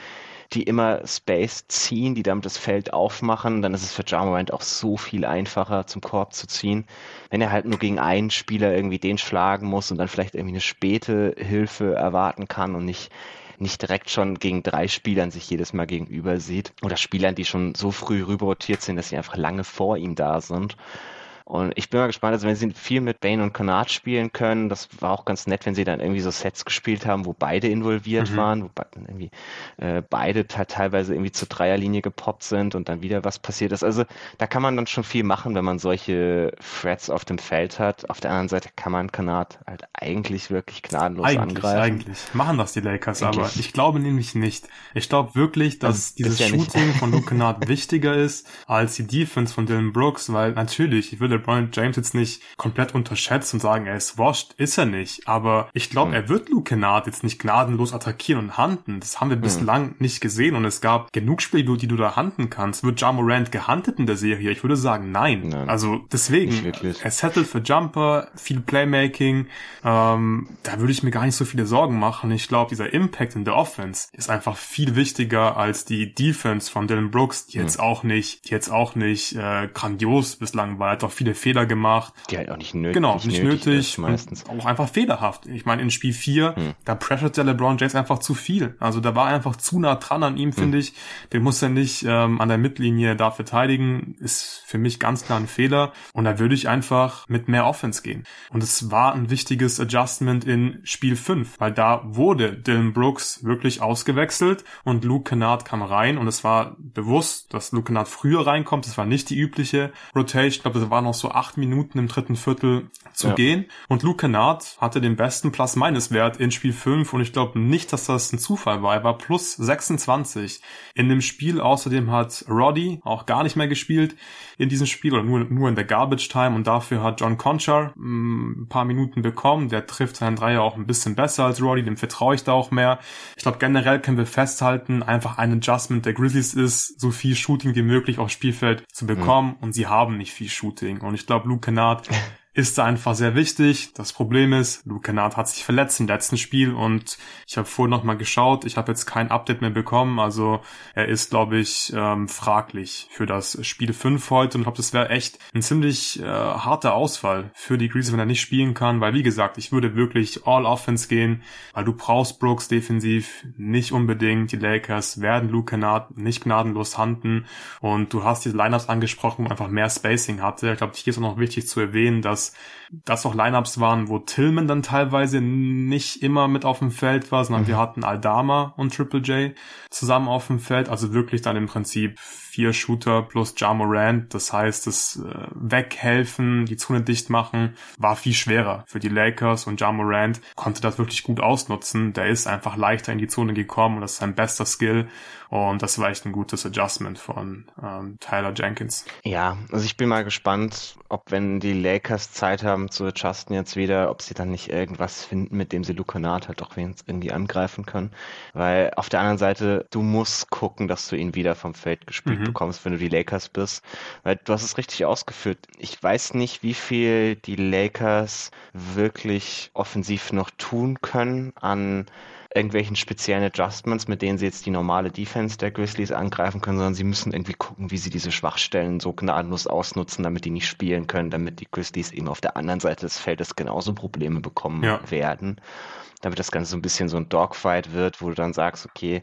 die immer Space ziehen, die damit das Feld aufmachen, dann ist es für Jamorant auch so viel einfacher zum Korb zu ziehen. Wenn er halt nur gegen einen Spieler irgendwie den schlagen muss und dann vielleicht irgendwie eine späte Hilfe erwarten kann und nicht nicht direkt schon gegen drei Spielern sich jedes Mal gegenüber sieht oder Spielern, die schon so früh rüber rotiert sind, dass sie einfach lange vor ihm da sind. Und ich bin mal gespannt, also wenn sie viel mit Bane und Kanat spielen können, das war auch ganz nett, wenn sie dann irgendwie so Sets gespielt haben, wo beide involviert mhm. waren, wo irgendwie äh, beide teilweise irgendwie zur Dreierlinie gepoppt sind und dann wieder was passiert ist. Also da kann man dann schon viel machen, wenn man solche Threats auf dem Feld hat. Auf der anderen Seite kann man Kanat halt eigentlich wirklich gnadenlos eigentlich, angreifen. Eigentlich machen das die Lakers, eigentlich. aber ich glaube nämlich nicht. Ich glaube wirklich, dass also, dieses ja Shooting von Luke Kanat wichtiger ist als die Defense von Dylan Brooks, weil natürlich, ich würde LeBron James jetzt nicht komplett unterschätzt und sagen, er ist washed, ist er nicht. Aber ich glaube, hm. er wird Luke Kennard jetzt nicht gnadenlos attackieren und handen. Das haben wir hm. bislang nicht gesehen und es gab genug Spiele, die du da handen kannst. Wird Ja Morant gehandelt in der Serie? Ich würde sagen, nein. nein also deswegen, er settelt für Jumper, viel Playmaking. Ähm, da würde ich mir gar nicht so viele Sorgen machen. Ich glaube, dieser Impact in der Offense ist einfach viel wichtiger als die Defense von Dylan Brooks, die hm. jetzt auch nicht, die jetzt auch nicht äh, grandios bislang war. Er hat auch viele Fehler gemacht. Die halt auch nicht nötig. Genau, nicht, nötig. nötig meistens. Auch einfach fehlerhaft. Ich meine, in Spiel 4, hm. da pressured der LeBron James einfach zu viel. Also da war er einfach zu nah dran an ihm, finde hm. ich. Den muss er nicht ähm, an der Mittellinie da verteidigen. Ist für mich ganz klar ein Fehler. Und da würde ich einfach mit mehr Offense gehen. Und es war ein wichtiges Adjustment in Spiel 5, weil da wurde Dylan Brooks wirklich ausgewechselt und Luke Kennard kam rein und es war bewusst, dass Luke Kennard früher reinkommt. Das war nicht die übliche Rotation. Ich glaube, das war noch so acht Minuten im dritten Viertel zu ja. gehen. Und Luke Kennard hatte den besten Plus-Minus-Wert in Spiel 5 und ich glaube nicht, dass das ein Zufall war. Er war plus 26 in dem Spiel. Außerdem hat Roddy auch gar nicht mehr gespielt in diesem Spiel oder nur, nur in der Garbage Time und dafür hat John Conchar mm, ein paar Minuten bekommen. Der trifft seinen Dreier auch ein bisschen besser als Roddy, dem vertraue ich da auch mehr. Ich glaube generell können wir festhalten, einfach ein Adjustment der Grizzlies ist, so viel Shooting wie möglich aufs Spielfeld zu bekommen mhm. und sie haben nicht viel Shooting und ich glaube Luke Kennard ist einfach sehr wichtig. Das Problem ist, Luke Kennard hat sich verletzt im letzten Spiel und ich habe vorhin noch mal geschaut. Ich habe jetzt kein Update mehr bekommen. Also er ist, glaube ich, ähm, fraglich für das Spiel 5 heute und ich glaube, das wäre echt ein ziemlich äh, harter Ausfall für die Grizzlies, wenn er nicht spielen kann, weil wie gesagt, ich würde wirklich all Offense gehen, weil du brauchst Brooks defensiv nicht unbedingt. Die Lakers werden Luke Kennard nicht gnadenlos handen und du hast diese Lineups angesprochen, wo einfach mehr Spacing hatte. Ich glaube, hier ist auch noch wichtig zu erwähnen, dass dass das auch Lineups waren, wo Tillman dann teilweise nicht immer mit auf dem Feld war, sondern mhm. wir hatten Aldama und Triple J zusammen auf dem Feld, also wirklich dann im Prinzip vier Shooter plus Ja. Das heißt, das äh, Weghelfen, die Zone dicht machen, war viel schwerer für die Lakers und Ja konnte das wirklich gut ausnutzen. Der ist einfach leichter in die Zone gekommen und das ist sein bester Skill. Und das war echt ein gutes Adjustment von ähm, Tyler Jenkins. Ja, also ich bin mal gespannt, ob wenn die Lakers Zeit haben zu adjusten jetzt wieder, ob sie dann nicht irgendwas finden, mit dem sie Kennard halt auch irgendwie angreifen können. Weil auf der anderen Seite, du musst gucken, dass du ihn wieder vom Feld gespielt. Bekommst, wenn du die Lakers bist. Weil du hast es richtig ausgeführt. Ich weiß nicht, wie viel die Lakers wirklich offensiv noch tun können an irgendwelchen speziellen Adjustments, mit denen sie jetzt die normale Defense der Grizzlies angreifen können, sondern sie müssen irgendwie gucken, wie sie diese Schwachstellen so gnadenlos ausnutzen, damit die nicht spielen können, damit die Grizzlies eben auf der anderen Seite des Feldes genauso Probleme bekommen ja. werden damit das Ganze so ein bisschen so ein Dogfight wird, wo du dann sagst, okay,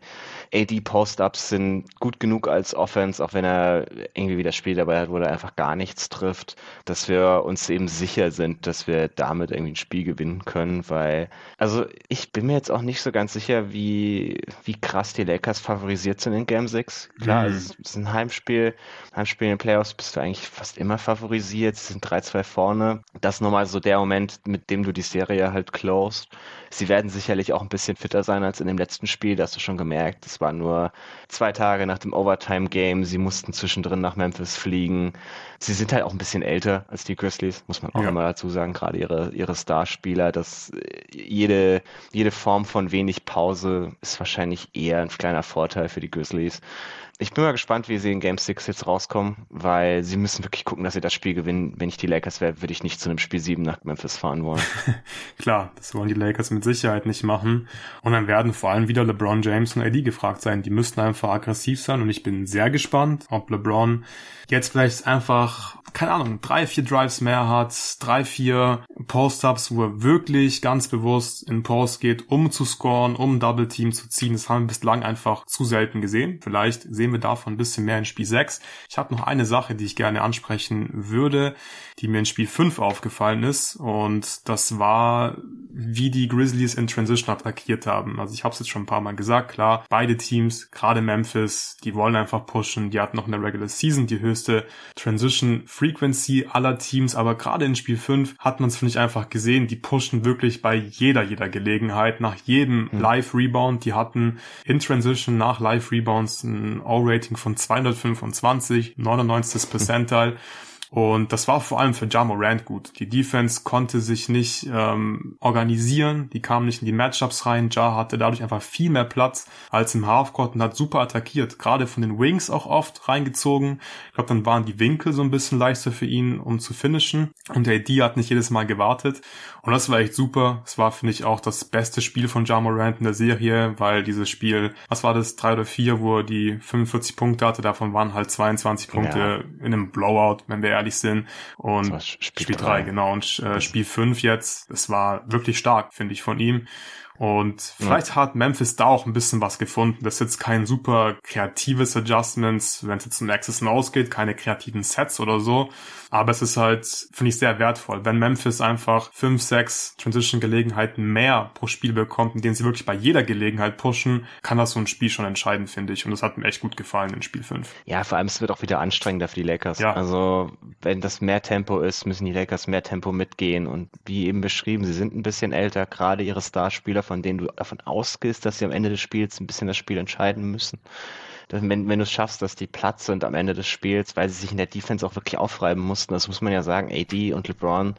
AD Post-Ups sind gut genug als Offense, auch wenn er irgendwie wieder Spiel dabei hat, wo er einfach gar nichts trifft, dass wir uns eben sicher sind, dass wir damit irgendwie ein Spiel gewinnen können, weil, also ich bin mir jetzt auch nicht so ganz sicher, wie, wie krass die Lakers favorisiert sind in Game 6. Klar, mhm. es ist ein Heimspiel, Heimspiel in den Playoffs bist du eigentlich fast immer favorisiert, sie sind 3-2 vorne. Das ist nochmal so der Moment, mit dem du die Serie halt closed. Sie werden sicherlich auch ein bisschen fitter sein als in dem letzten Spiel, das hast du schon gemerkt. Es war nur zwei Tage nach dem Overtime-Game. Sie mussten zwischendrin nach Memphis fliegen. Sie sind halt auch ein bisschen älter als die Grizzlies, muss man auch ja. immer dazu sagen. Gerade ihre, ihre Starspieler, dass jede, jede Form von wenig Pause ist wahrscheinlich eher ein kleiner Vorteil für die Grizzlies. Ich bin mal gespannt, wie sie in Game 6 jetzt rauskommen, weil sie müssen wirklich gucken, dass sie das Spiel gewinnen. Wenn ich die Lakers wäre, würde ich nicht zu einem Spiel 7 nach Memphis fahren wollen. Klar, das wollen die Lakers mit Sicherheit nicht machen. Und dann werden vor allem wieder LeBron James und AD gefragt sein. Die müssten einfach aggressiv sein und ich bin sehr gespannt, ob LeBron jetzt vielleicht einfach keine Ahnung, drei, vier Drives mehr hat, drei, vier Post-Ups, wo er wirklich ganz bewusst in Post geht, um zu scoren, um Double Team zu ziehen. Das haben wir bislang einfach zu selten gesehen. Vielleicht sehen wir davon ein bisschen mehr in Spiel 6. Ich habe noch eine Sache, die ich gerne ansprechen würde, die mir in Spiel 5 aufgefallen ist. Und das war, wie die Grizzlies in Transition attackiert haben. Also ich habe es jetzt schon ein paar Mal gesagt, klar, beide Teams, gerade Memphis, die wollen einfach pushen. Die hatten noch in der Regular Season die höchste Transition Frequency aller Teams, aber gerade in Spiel 5 hat man es, finde ich, einfach gesehen. Die pushen wirklich bei jeder, jeder Gelegenheit, nach jedem mhm. Live-Rebound. Die hatten in Transition nach Live-Rebounds ein O-Rating von 225, 99. Percentile. Und das war vor allem für Ja Morant gut. Die Defense konnte sich nicht ähm, organisieren, die kamen nicht in die Matchups rein. Ja hatte dadurch einfach viel mehr Platz als im Halfcourt und hat super attackiert. Gerade von den Wings auch oft reingezogen. Ich glaube, dann waren die Winkel so ein bisschen leichter für ihn, um zu finishen. Und der AD hat nicht jedes Mal gewartet. Und das war echt super. Es war, finde ich, auch das beste Spiel von Ja Morant in der Serie, weil dieses Spiel, was war das, drei oder vier, wo er die 45 Punkte hatte, davon waren halt 22 Punkte ja. in einem Blowout, wenn wir ehrlich sind. Und Spiel, Spiel 3, genau. Und äh, Spiel 5 jetzt, es war wirklich stark, finde ich, von ihm. Und vielleicht ja. hat Memphis da auch ein bisschen was gefunden. Das ist jetzt kein super kreatives Adjustments, wenn es jetzt um Access ausgeht, keine kreativen Sets oder so. Aber es ist halt, finde ich, sehr wertvoll. Wenn Memphis einfach fünf, sechs Transition-Gelegenheiten mehr pro Spiel bekommt, in denen sie wirklich bei jeder Gelegenheit pushen, kann das so ein Spiel schon entscheiden, finde ich. Und das hat mir echt gut gefallen in Spiel 5. Ja, vor allem es wird auch wieder anstrengender für die Lakers. Ja. Also wenn das mehr Tempo ist, müssen die Lakers mehr Tempo mitgehen. Und wie eben beschrieben, sie sind ein bisschen älter, gerade ihre Starspieler, von denen du davon ausgehst, dass sie am Ende des Spiels ein bisschen das Spiel entscheiden müssen wenn, wenn du es schaffst, dass die Platz sind am Ende des Spiels, weil sie sich in der Defense auch wirklich aufreiben mussten, das muss man ja sagen, AD und LeBron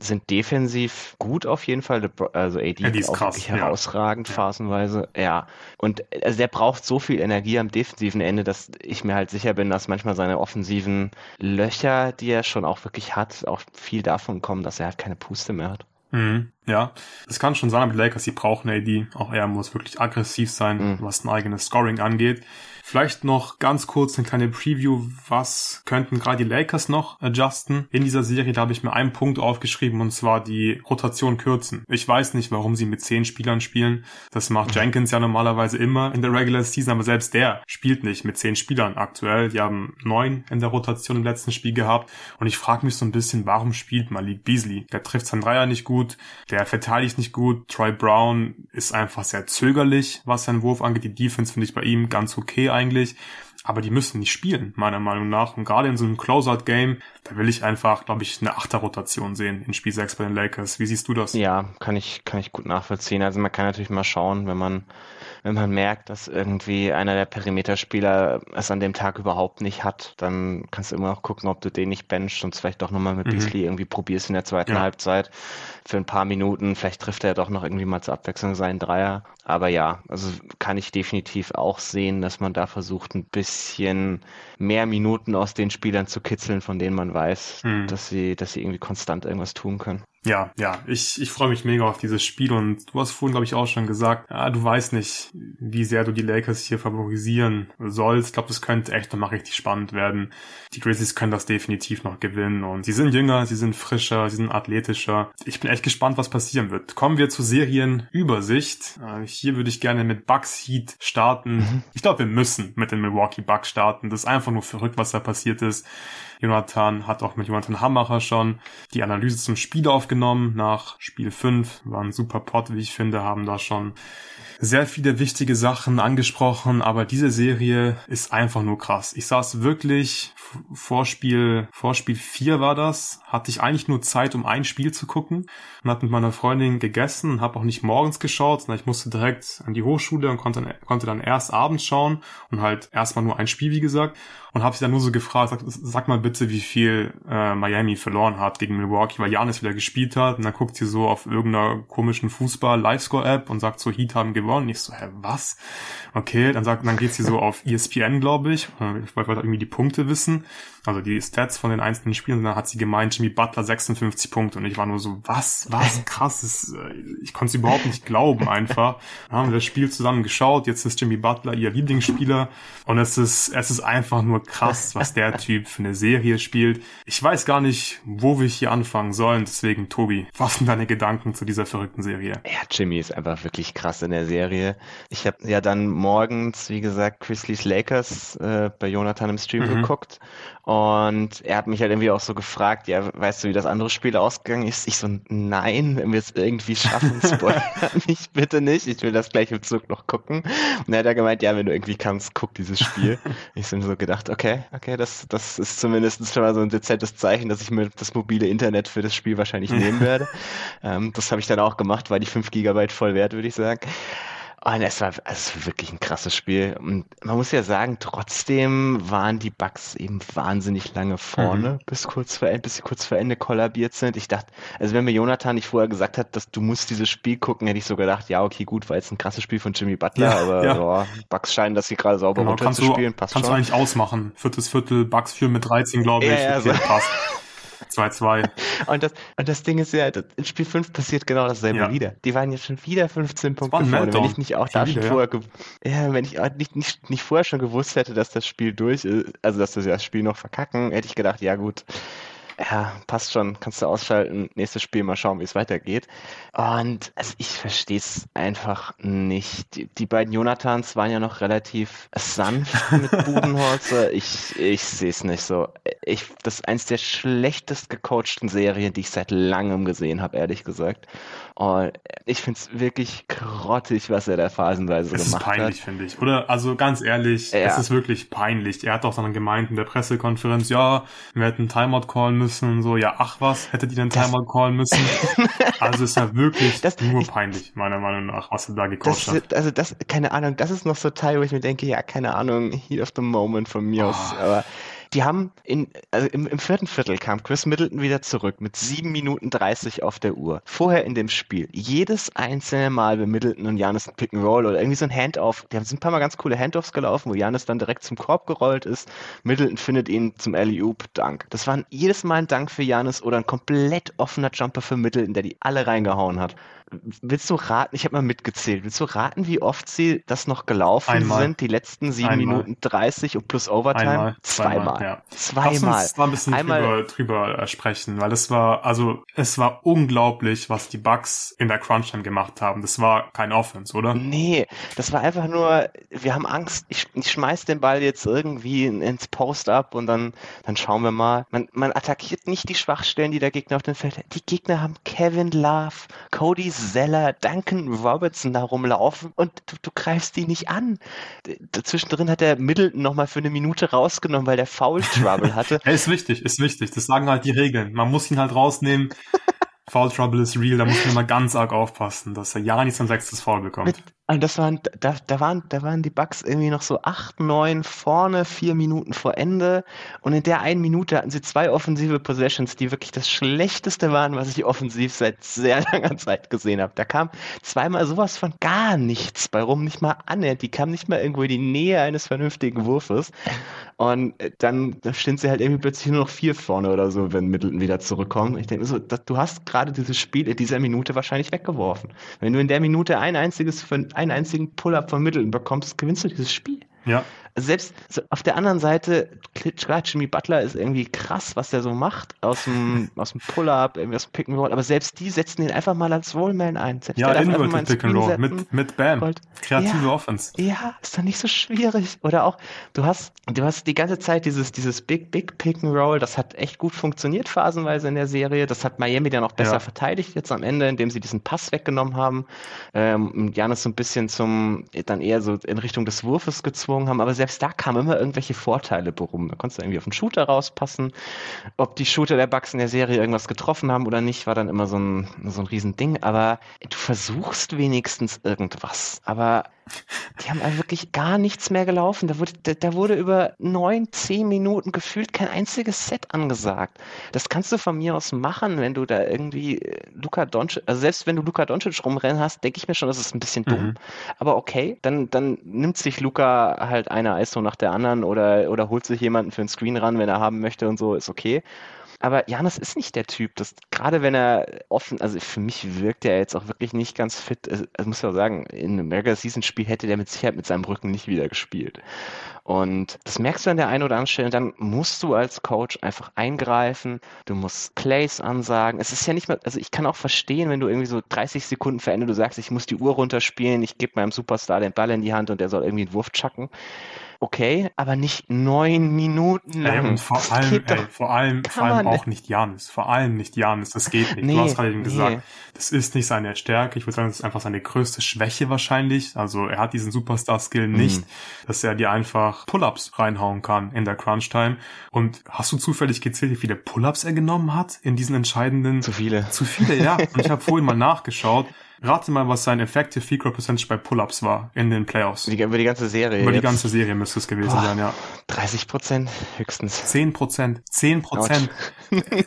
sind defensiv gut auf jeden Fall. Also AD ja, ist auch krass, wirklich herausragend ja. phasenweise. Ja. Und also der braucht so viel Energie am defensiven Ende, dass ich mir halt sicher bin, dass manchmal seine offensiven Löcher, die er schon auch wirklich hat, auch viel davon kommen, dass er halt keine Puste mehr hat. Mhm, ja, es kann schon sein, aber die Lakers, die brauchen AD. Auch er muss wirklich aggressiv sein, mhm. was ein eigenes Scoring angeht. Vielleicht noch ganz kurz eine kleine Preview, was könnten gerade die Lakers noch adjusten. In dieser Serie, da habe ich mir einen Punkt aufgeschrieben und zwar die Rotation kürzen. Ich weiß nicht, warum sie mit zehn Spielern spielen. Das macht Jenkins ja normalerweise immer in der Regular Season, aber selbst der spielt nicht mit zehn Spielern aktuell. Die haben neun in der Rotation im letzten Spiel gehabt und ich frage mich so ein bisschen, warum spielt Malik Beasley? Der trifft seinen Dreier nicht gut, der verteidigt nicht gut. Troy Brown ist einfach sehr zögerlich, was seinen Wurf angeht. Die Defense finde ich bei ihm ganz okay eigentlich. Aber die müssen nicht spielen, meiner Meinung nach. Und gerade in so einem Closeout-Game, da will ich einfach, glaube ich, eine Achterrotation sehen in Spiel 6 bei den Lakers. Wie siehst du das? Ja, kann ich, kann ich gut nachvollziehen. Also man kann natürlich mal schauen, wenn man wenn man merkt, dass irgendwie einer der Perimeterspieler es an dem Tag überhaupt nicht hat, dann kannst du immer noch gucken, ob du den nicht benchst und vielleicht doch nochmal mit mhm. Beasley irgendwie probierst in der zweiten ja. Halbzeit für ein paar Minuten. Vielleicht trifft er doch noch irgendwie mal zur Abwechslung seinen Dreier. Aber ja, also kann ich definitiv auch sehen, dass man da versucht, ein bisschen mehr Minuten aus den Spielern zu kitzeln, von denen man weiß, mhm. dass sie, dass sie irgendwie konstant irgendwas tun können. Ja, ja, ich, ich freue mich mega auf dieses Spiel und du hast vorhin, glaube ich, auch schon gesagt, ja, du weißt nicht, wie sehr du die Lakers hier favorisieren sollst. Ich glaube, das könnte echt nochmal richtig spannend werden. Die Grizzlies können das definitiv noch gewinnen und sie sind jünger, sie sind frischer, sie sind athletischer. Ich bin echt gespannt, was passieren wird. Kommen wir zur Serienübersicht. Äh, hier würde ich gerne mit Bucks Heat starten. Mhm. Ich glaube, wir müssen mit den Milwaukee Bucks starten. Das ist einfach nur verrückt, was da passiert ist. Jonathan hat auch mit Jonathan Hammacher schon die Analyse zum Spiel aufgenommen nach Spiel 5. War ein super Pot, wie ich finde, haben da schon sehr viele wichtige Sachen angesprochen, aber diese Serie ist einfach nur krass. Ich saß wirklich vor Spiel, vor Spiel 4 war das, hatte ich eigentlich nur Zeit, um ein Spiel zu gucken und habe mit meiner Freundin gegessen und habe auch nicht morgens geschaut, sondern ich musste direkt an die Hochschule und konnte, konnte dann erst abends schauen und halt erstmal nur ein Spiel, wie gesagt und habe sie dann nur so gefragt, sag, sag mal bitte, wie viel äh, Miami verloren hat gegen Milwaukee, weil Janis wieder gespielt hat und dann guckt sie so auf irgendeiner komischen Fußball-Livescore-App und sagt so, Heat haben gewonnen. Und ich so, hä, was? Okay, dann sagt, dann geht sie so auf ESPN, glaube ich. Ich wollte irgendwie die Punkte wissen also die Stats von den einzelnen Spielen, dann hat sie gemeint, Jimmy Butler 56 Punkte und ich war nur so, was, was, krass, ist, äh, ich konnte es überhaupt nicht glauben einfach. Dann haben wir das Spiel zusammen geschaut, jetzt ist Jimmy Butler ihr Lieblingsspieler und es ist, es ist einfach nur krass, was der Typ für eine Serie spielt. Ich weiß gar nicht, wo wir hier anfangen sollen, deswegen Tobi, was sind deine Gedanken zu dieser verrückten Serie? Ja, Jimmy ist einfach wirklich krass in der Serie. Ich habe ja dann morgens, wie gesagt, Grizzlies Lakers äh, bei Jonathan im Stream mhm. geguckt und er hat mich halt irgendwie auch so gefragt, ja, weißt du, wie das andere Spiel ausgegangen ist? Ich so, nein, wenn wir es irgendwie schaffen, spoilern mich bitte nicht. Ich will das gleich im Zug noch gucken. Und er hat er gemeint, ja, wenn du irgendwie kannst, guck dieses Spiel. ich so gedacht, okay, okay, das, das ist zumindest schon mal so ein dezentes Zeichen, dass ich mir das mobile Internet für das Spiel wahrscheinlich nehmen werde. ähm, das habe ich dann auch gemacht, war die 5 Gigabyte voll wert, würde ich sagen. Und es war, es war wirklich ein krasses Spiel. Und man muss ja sagen, trotzdem waren die Bugs eben wahnsinnig lange vorne, mhm. bis kurz vor Ende, bis sie kurz vor Ende kollabiert sind. Ich dachte, also wenn mir Jonathan nicht vorher gesagt hat, dass du musst dieses Spiel gucken, hätte ich so gedacht, ja, okay, gut, war jetzt ein krasses Spiel von Jimmy Butler, ja, aber ja. Boah, Bugs scheinen das hier gerade sauber genau, runter zu spielen, passt kannst schon. Kannst du eigentlich ausmachen. Viertes Viertel, Bugs führen mit 13, glaube ich. Ja, ja, okay, so. passt. 2-2. Und das, und das Ding ist ja, in Spiel 5 passiert genau dasselbe ja. wieder. Die waren jetzt schon wieder 15 Punkte vorne. Wenn ich nicht auch da schon vorher, ja. wenn ich nicht, nicht, nicht vorher schon gewusst hätte, dass das Spiel durch ist, also dass wir das Spiel noch verkacken, hätte ich gedacht, ja gut, ja, passt schon, kannst du ausschalten, nächstes Spiel mal schauen, wie es weitergeht. Und also ich verstehe es einfach nicht. Die, die, beiden Jonathans waren ja noch relativ sanft mit Budenholzer. Ich, ich sehe es nicht so. Ich, das ist eins der schlechtest gecoachten Serien, die ich seit langem gesehen habe, ehrlich gesagt. Und ich finde es wirklich grottig, was er da phasenweise es gemacht hat. Es ist peinlich, finde ich. Oder, also ganz ehrlich, ja. es ist wirklich peinlich. Er hat auch dann gemeint in der Pressekonferenz, ja, wir hätten Timeout callen müssen und so. Ja, ach was, hättet ihr denn Timeout callen müssen? also ist ja wirklich das, nur ich, peinlich, meiner Meinung nach, was er da gecoacht hat. Also das, keine Ahnung, das ist noch so Teil, wo ich mir denke, ja, keine Ahnung, Heat of the Moment von mir oh. aus. Aber die haben in, also im, im vierten Viertel kam Chris Middleton wieder zurück mit sieben Minuten dreißig auf der Uhr. Vorher in dem Spiel, jedes einzelne Mal, wenn Middleton und Janis ein Pick and Roll oder irgendwie so ein Handoff, die haben ein paar Mal ganz coole Handoffs gelaufen, wo Janis dann direkt zum Korb gerollt ist. Middleton findet ihn zum Alley-Oop, Dank. Das war jedes Mal ein Dank für Janis oder ein komplett offener Jumper für Middleton, der die alle reingehauen hat. Willst du raten, ich habe mal mitgezählt, willst du raten, wie oft sie das noch gelaufen Einmal. sind, die letzten sieben Einmal. Minuten 30 und plus Overtime? Einmal. Zweimal. Ja. Zweimal. Lass uns mal ein bisschen Einmal. drüber, drüber äh, sprechen, weil es war, also es war unglaublich, was die Bugs in der Crunch-Time gemacht haben. Das war kein Offense, oder? Nee, das war einfach nur, wir haben Angst, ich, ich schmeiß den Ball jetzt irgendwie ins Post-Up und dann, dann schauen wir mal. Man, man attackiert nicht die Schwachstellen, die der Gegner auf dem Feld hat. Die Gegner haben Kevin Love, Cody Zeller, Duncan Robertson da rumlaufen und du, du greifst die nicht an. Dazwischendrin hat der Middleton nochmal für eine Minute rausgenommen, weil der Foul Trouble hatte. ja, ist wichtig, ist wichtig. Das sagen halt die Regeln. Man muss ihn halt rausnehmen. Foul Trouble ist real, da muss man immer ganz arg aufpassen, dass er ja nicht sein sechstes Foul bekommt. Mit, und das waren, da, da waren, da waren die Bugs irgendwie noch so acht, neun vorne, vier Minuten vor Ende. Und in der einen Minute hatten sie zwei offensive Possessions, die wirklich das Schlechteste waren, was ich offensiv seit sehr langer Zeit gesehen habe. Da kam zweimal sowas von gar nichts bei rum, nicht mal annähernd. Die kam nicht mal irgendwo in die Nähe eines vernünftigen Wurfes. Und dann stehen sie halt irgendwie plötzlich nur noch vier vorne oder so, wenn Middleton wieder zurückkommt. Ich denke so, das, du hast gerade dieses Spiel in dieser Minute wahrscheinlich weggeworfen. Wenn du in der Minute ein einziges, einen einzigen Pull-up vom Mitteln bekommst, gewinnst du dieses Spiel. Ja. Also selbst auf der anderen Seite, klar, Jimmy Butler ist irgendwie krass, was der so macht, aus dem, aus dem Pull-Up, irgendwie aus dem Pick and Roll, aber selbst die setzen ihn einfach mal als Rollman ein. Selbst ja, inverted Pick and Roll, mit, mit Bam. Gold. Kreative ja, Offense. Ja, ist doch nicht so schwierig. Oder auch, du hast, du hast die ganze Zeit dieses, dieses Big, Big Pick and Roll, das hat echt gut funktioniert phasenweise in der Serie. Das hat Miami dann auch besser ja. verteidigt jetzt am Ende, indem sie diesen Pass weggenommen haben. Ähm, Janis so ein bisschen zum, dann eher so in Richtung des Wurfes gezwungen haben, aber selbst selbst da kamen immer irgendwelche Vorteile berum. Da konntest du irgendwie auf den Shooter rauspassen. Ob die Shooter der Bugs in der Serie irgendwas getroffen haben oder nicht, war dann immer so ein, so ein Riesending. Aber du versuchst wenigstens irgendwas. Aber die haben also wirklich gar nichts mehr gelaufen. Da wurde, da, wurde über neun, zehn Minuten gefühlt kein einziges Set angesagt. Das kannst du von mir aus machen, wenn du da irgendwie äh, Luca Doncic, also selbst wenn du Luca Doncic rumrennen hast, denke ich mir schon, das ist ein bisschen dumm. Mhm. Aber okay, dann, dann nimmt sich Luca halt eine ISO nach der anderen oder, oder holt sich jemanden für einen Screen ran, wenn er haben möchte und so, ist okay. Aber Janis ist nicht der Typ, das, gerade wenn er offen, also für mich wirkt er jetzt auch wirklich nicht ganz fit. Also, also muss auch sagen, in einem Mega Season Spiel hätte der mit Sicherheit mit seinem Rücken nicht wieder gespielt. Und das merkst du an der einen oder anderen Stelle. Dann musst du als Coach einfach eingreifen. Du musst Plays ansagen. Es ist ja nicht mehr, also ich kann auch verstehen, wenn du irgendwie so 30 Sekunden verändert, du sagst, ich muss die Uhr runterspielen, ich gebe meinem Superstar den Ball in die Hand und der soll irgendwie einen Wurf chucken okay, aber nicht neun Minuten lang. Ey, und vor allem, ey, vor allem, vor allem auch nicht Janis. Vor allem nicht Janis. Das geht nicht. Nee, du hast gerade eben nee. gesagt, das ist nicht seine Stärke. Ich würde sagen, das ist einfach seine größte Schwäche wahrscheinlich. Also er hat diesen Superstar-Skill mhm. nicht, mhm. dass er dir einfach Pull-ups reinhauen kann in der Crunch-Time. Und hast du zufällig gezählt, wie viele Pull-ups er genommen hat in diesen entscheidenden? Zu viele. Zu viele, ja. Und ich habe vorhin mal nachgeschaut. Rate mal, was sein Effective Field Goal Percentage bei Pull-Ups war in den Playoffs. Die, über die ganze Serie. Über jetzt. die ganze Serie müsste es gewesen Boah, sein, ja. 30 Prozent höchstens. 10 Prozent. 10 Prozent.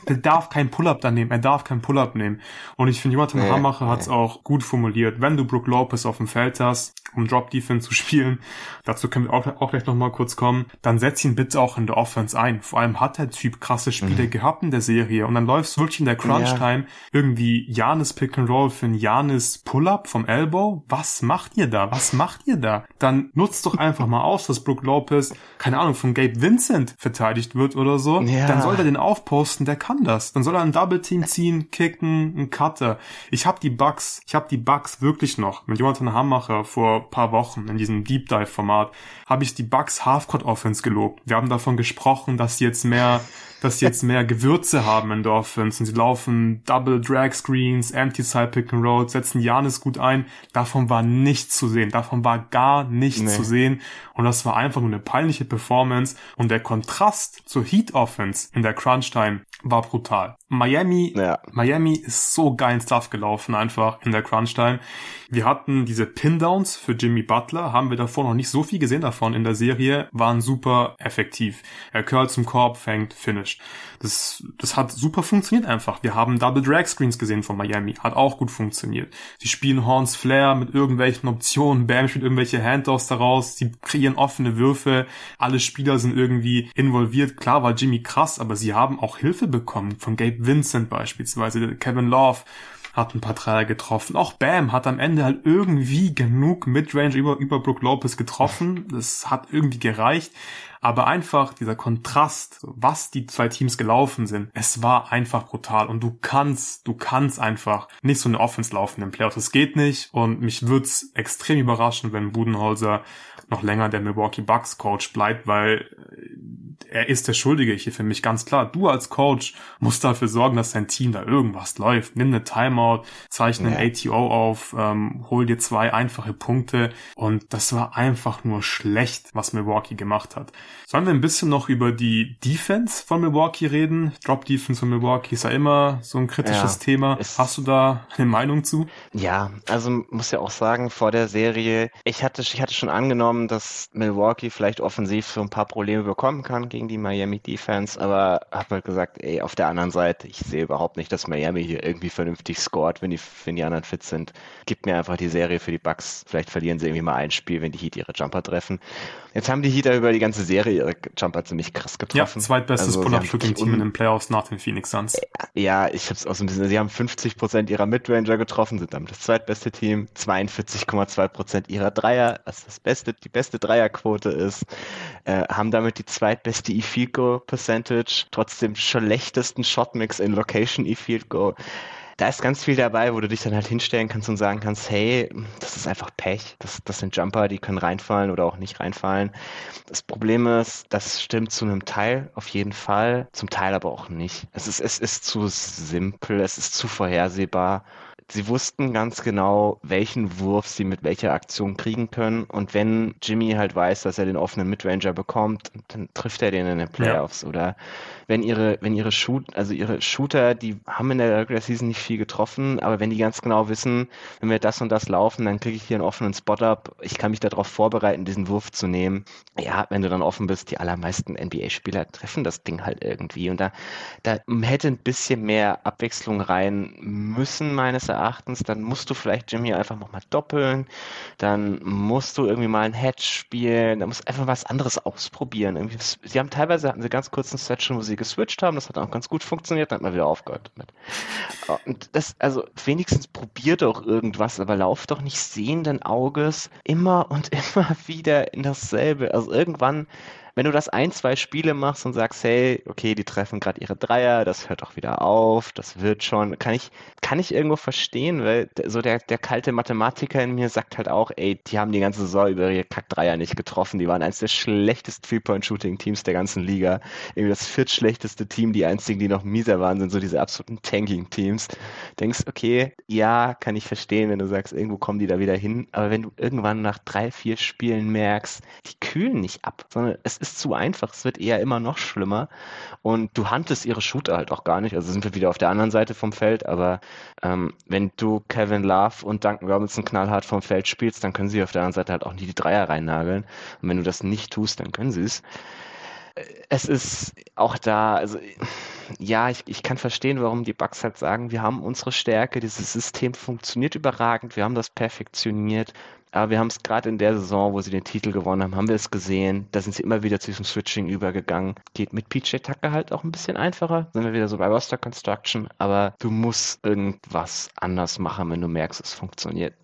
er darf kein Pull-Up dann nehmen. Er darf kein Pull-Up nehmen. Und ich finde, Jonathan nee, Hammacher nee. hat es auch gut formuliert. Wenn du Brook Lopez auf dem Feld hast, um Drop Defense zu spielen, dazu können wir auch, auch gleich nochmal kurz kommen, dann setz ihn bitte auch in der Offense ein. Vor allem hat der Typ krasse Spiele mhm. gehabt in der Serie. Und dann läufst du wirklich in der Crunch-Time ja. irgendwie Janis Pick and Roll für einen Janis Pull-Up vom Elbow. Was macht ihr da? Was macht ihr da? Dann nutzt doch einfach mal aus, dass Brook Lopez, keine Ahnung, von Gabe Vincent verteidigt wird oder so. Ja. Dann soll er den aufposten, der kann das. Dann soll er ein Double Team ziehen, kicken, einen Cutter. Ich habe die Bugs, ich habe die Bugs wirklich noch mit Jonathan Hammacher vor paar Wochen in diesem Deep Dive Format habe ich die Bugs Halfcourt Offense gelobt. Wir haben davon gesprochen, dass sie jetzt mehr dass sie jetzt mehr Gewürze haben in der Offense und sie laufen Double Drag Screens, Anti-Side Pick and Roll, setzen Janis gut ein. Davon war nichts zu sehen. Davon war gar nichts nee. zu sehen. Und das war einfach nur eine peinliche Performance. Und der Kontrast zur Heat Offense in der Crunch Time war brutal. Miami, ja. Miami ist so geil Stuff gelaufen einfach in der Crunch Time. Wir hatten diese Pin-Downs für Jimmy Butler, haben wir davor noch nicht so viel gesehen davon in der Serie, waren super effektiv. Er curlt zum Korb, fängt, finished. Das, das hat super funktioniert einfach. Wir haben Double Drag Screens gesehen von Miami, hat auch gut funktioniert. Sie spielen Horns Flair mit irgendwelchen Optionen, Bam spielt irgendwelche Handoffs daraus, sie kreieren offene Würfe, alle Spieler sind irgendwie involviert. Klar war Jimmy krass, aber sie haben auch Hilfe bekommen von Gabe Vincent beispielsweise, Kevin Love hat ein paar Dreier getroffen. Auch Bam hat am Ende halt irgendwie genug Midrange über, über Brook Lopez getroffen. Das hat irgendwie gereicht. Aber einfach dieser Kontrast, was die zwei Teams gelaufen sind, es war einfach brutal. Und du kannst, du kannst einfach nicht so eine Offense laufen im Playoffs. Das geht nicht. Und mich würd's extrem überraschen, wenn Budenholzer noch länger der Milwaukee Bucks Coach bleibt, weil er ist der Schuldige hier für mich, ganz klar. Du als Coach musst dafür sorgen, dass dein Team da irgendwas läuft. Nimm eine Timeout, zeichne ja. ein ATO auf, ähm, hol dir zwei einfache Punkte. Und das war einfach nur schlecht, was Milwaukee gemacht hat. Sollen wir ein bisschen noch über die Defense von Milwaukee reden? Drop Defense von Milwaukee ist ja immer so ein kritisches ja, Thema. Hast du da eine Meinung zu? Ja, also muss ja auch sagen, vor der Serie, ich hatte, ich hatte schon angenommen, dass Milwaukee vielleicht offensiv so ein paar Probleme bekommen kann gegen die Miami Defense, aber habe halt gesagt, ey, auf der anderen Seite, ich sehe überhaupt nicht, dass Miami hier irgendwie vernünftig scored, wenn die, wenn die anderen fit sind. Gibt mir einfach die Serie für die Bucks. Vielleicht verlieren sie irgendwie mal ein Spiel, wenn die Heat ihre Jumper treffen. Jetzt haben die Heater über die ganze Serie ihre Jumper ziemlich krass getroffen. Ja, zweitbestes also, Pull-Up-Shooting-Team in den Playoffs nach den Phoenix Suns. Ja, ich habe es auch so ein bisschen, sie haben 50 Prozent ihrer Midranger getroffen, sind damit das zweitbeste Team, 42,2 Prozent ihrer Dreier, was das beste, die beste Dreierquote ist, äh, haben damit die zweitbeste E-Field Goal Percentage, trotzdem schlechtesten Shotmix in Location E-Field Goal da ist ganz viel dabei, wo du dich dann halt hinstellen kannst und sagen kannst, hey, das ist einfach Pech. Das, das sind Jumper, die können reinfallen oder auch nicht reinfallen. Das Problem ist, das stimmt zu einem Teil auf jeden Fall, zum Teil aber auch nicht. Es ist, es ist zu simpel, es ist zu vorhersehbar sie wussten ganz genau, welchen Wurf sie mit welcher Aktion kriegen können. Und wenn Jimmy halt weiß, dass er den offenen Midranger bekommt, dann trifft er den in den Playoffs. Ja. Oder wenn ihre, wenn ihre Shoot, also ihre Shooter, die haben in der Regular Season nicht viel getroffen, aber wenn die ganz genau wissen, wenn wir das und das laufen, dann kriege ich hier einen offenen Spot-up. Ich kann mich darauf vorbereiten, diesen Wurf zu nehmen. Ja, wenn du dann offen bist, die allermeisten NBA-Spieler treffen das Ding halt irgendwie. Und da, da hätte ein bisschen mehr Abwechslung rein müssen, meines Erachtens. Dann musst du vielleicht Jimmy einfach nochmal doppeln. Dann musst du irgendwie mal ein Hedge spielen. Da musst du einfach was anderes ausprobieren. Irgendwie, sie haben teilweise hatten sie ganz kurzen Session, wo sie geswitcht haben. Das hat auch ganz gut funktioniert. Dann hat man wieder aufgehört damit. Und das, also wenigstens probiert doch irgendwas, aber lauf doch nicht sehenden Auges immer und immer wieder in dasselbe. Also irgendwann wenn du das ein, zwei Spiele machst und sagst, hey, okay, die treffen gerade ihre Dreier, das hört doch wieder auf, das wird schon, kann ich, kann ich irgendwo verstehen, weil so der, der kalte Mathematiker in mir sagt halt auch, ey, die haben die ganze Saison über ihre Kack-Dreier nicht getroffen, die waren eines der schlechtesten Three-Point-Shooting-Teams der ganzen Liga, irgendwie das viertschlechteste Team, die einzigen, die noch mieser waren, sind so diese absoluten Tanking-Teams. Denkst, okay, ja, kann ich verstehen, wenn du sagst, irgendwo kommen die da wieder hin, aber wenn du irgendwann nach drei, vier Spielen merkst, die kühlen nicht ab, sondern es ist ist zu einfach. Es wird eher immer noch schlimmer. Und du handelst ihre Shooter halt auch gar nicht. Also sind wir wieder auf der anderen Seite vom Feld. Aber ähm, wenn du Kevin Love und Duncan Robinson knallhart vom Feld spielst, dann können sie auf der anderen Seite halt auch nie die Dreier reinnageln. Und wenn du das nicht tust, dann können sie es es ist auch da, also ja, ich, ich kann verstehen, warum die Bugs halt sagen, wir haben unsere Stärke, dieses System funktioniert überragend, wir haben das perfektioniert aber wir haben es gerade in der Saison, wo sie den Titel gewonnen haben, haben wir es gesehen. Da sind sie immer wieder zu diesem Switching übergegangen. Geht mit PJ Tucker halt auch ein bisschen einfacher. Sind wir wieder so bei Roster Construction. Aber du musst irgendwas anders machen, wenn du merkst, es funktioniert.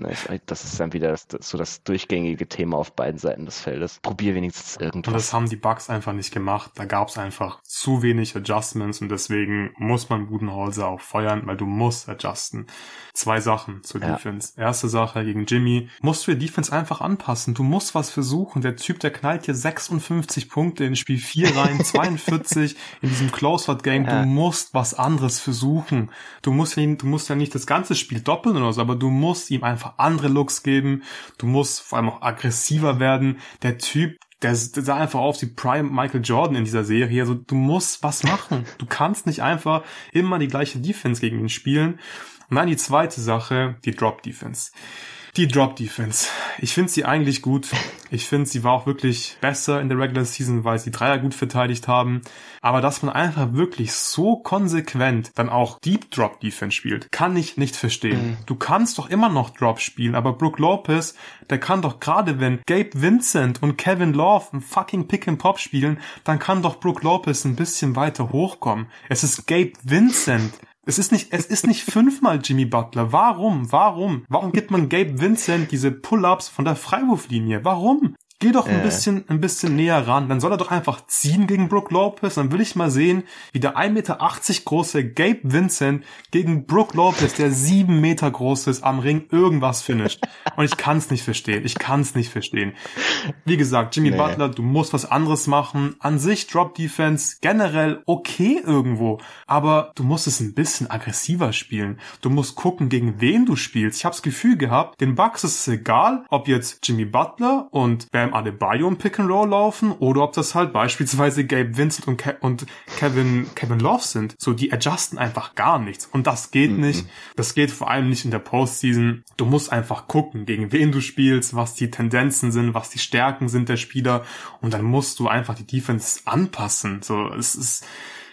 Das ist dann wieder das, das, so das durchgängige Thema auf beiden Seiten des Feldes. Probier wenigstens irgendwas. Und das haben die Bugs einfach nicht gemacht. Da gab es einfach zu wenig Adjustments und deswegen muss man Budenholzer auch feuern, weil du musst adjusten. Zwei Sachen zur ja. Defense. Erste Sache gegen Jimmy. Musst du für Defense einfach anpassen. Du musst was versuchen. Der Typ, der knallt hier 56 Punkte in Spiel 4 rein, 42 in diesem Closeout-Game. Ja. Du musst was anderes versuchen. Du musst, ihn, du musst ja nicht das ganze Spiel doppeln oder so, aber du musst ihm einfach andere Looks geben. Du musst vor allem auch aggressiver werden. Der Typ, der, der sah einfach auf wie Prime Michael Jordan in dieser Serie. Also du musst was machen. Du kannst nicht einfach immer die gleiche Defense gegen ihn spielen. Und dann die zweite Sache, die Drop Defense. Die Drop Defense. Ich finde sie eigentlich gut. Ich finde, sie war auch wirklich besser in der Regular Season, weil sie Dreier gut verteidigt haben. Aber dass man einfach wirklich so konsequent dann auch Deep Drop Defense spielt, kann ich nicht verstehen. Mhm. Du kannst doch immer noch Drop spielen, aber Brook Lopez, der kann doch gerade wenn Gabe Vincent und Kevin Love ein fucking Pick and Pop spielen, dann kann doch Brook Lopez ein bisschen weiter hochkommen. Es ist Gabe Vincent. Es ist nicht, es ist nicht fünfmal Jimmy Butler. Warum? Warum? Warum gibt man Gabe Vincent diese Pull-ups von der Freiwurflinie? Warum? Geh doch ein äh. bisschen, ein bisschen näher ran. Dann soll er doch einfach ziehen gegen Brook Lopez. Dann will ich mal sehen, wie der 1,80 Meter große Gabe Vincent gegen Brook Lopez, der 7 Meter groß ist, am Ring irgendwas finisht. Und ich kann es nicht verstehen. Ich kann es nicht verstehen. Wie gesagt, Jimmy nee. Butler, du musst was anderes machen. An sich Drop Defense generell okay irgendwo. Aber du musst es ein bisschen aggressiver spielen. Du musst gucken, gegen wen du spielst. Ich habe das Gefühl gehabt, den Bucks ist es egal, ob jetzt Jimmy Butler und Bam Adebayo im Pick and Roll laufen oder ob das halt beispielsweise Gabe Vincent und, Ke und Kevin, Kevin Love sind. So, die adjusten einfach gar nichts. Und das geht mhm. nicht. Das geht vor allem nicht in der Postseason. Du musst einfach gucken, gegen wen du spielst, was die Tendenzen sind, was die Stärken sind der Spieler. Und dann musst du einfach die Defense anpassen. So, es ist,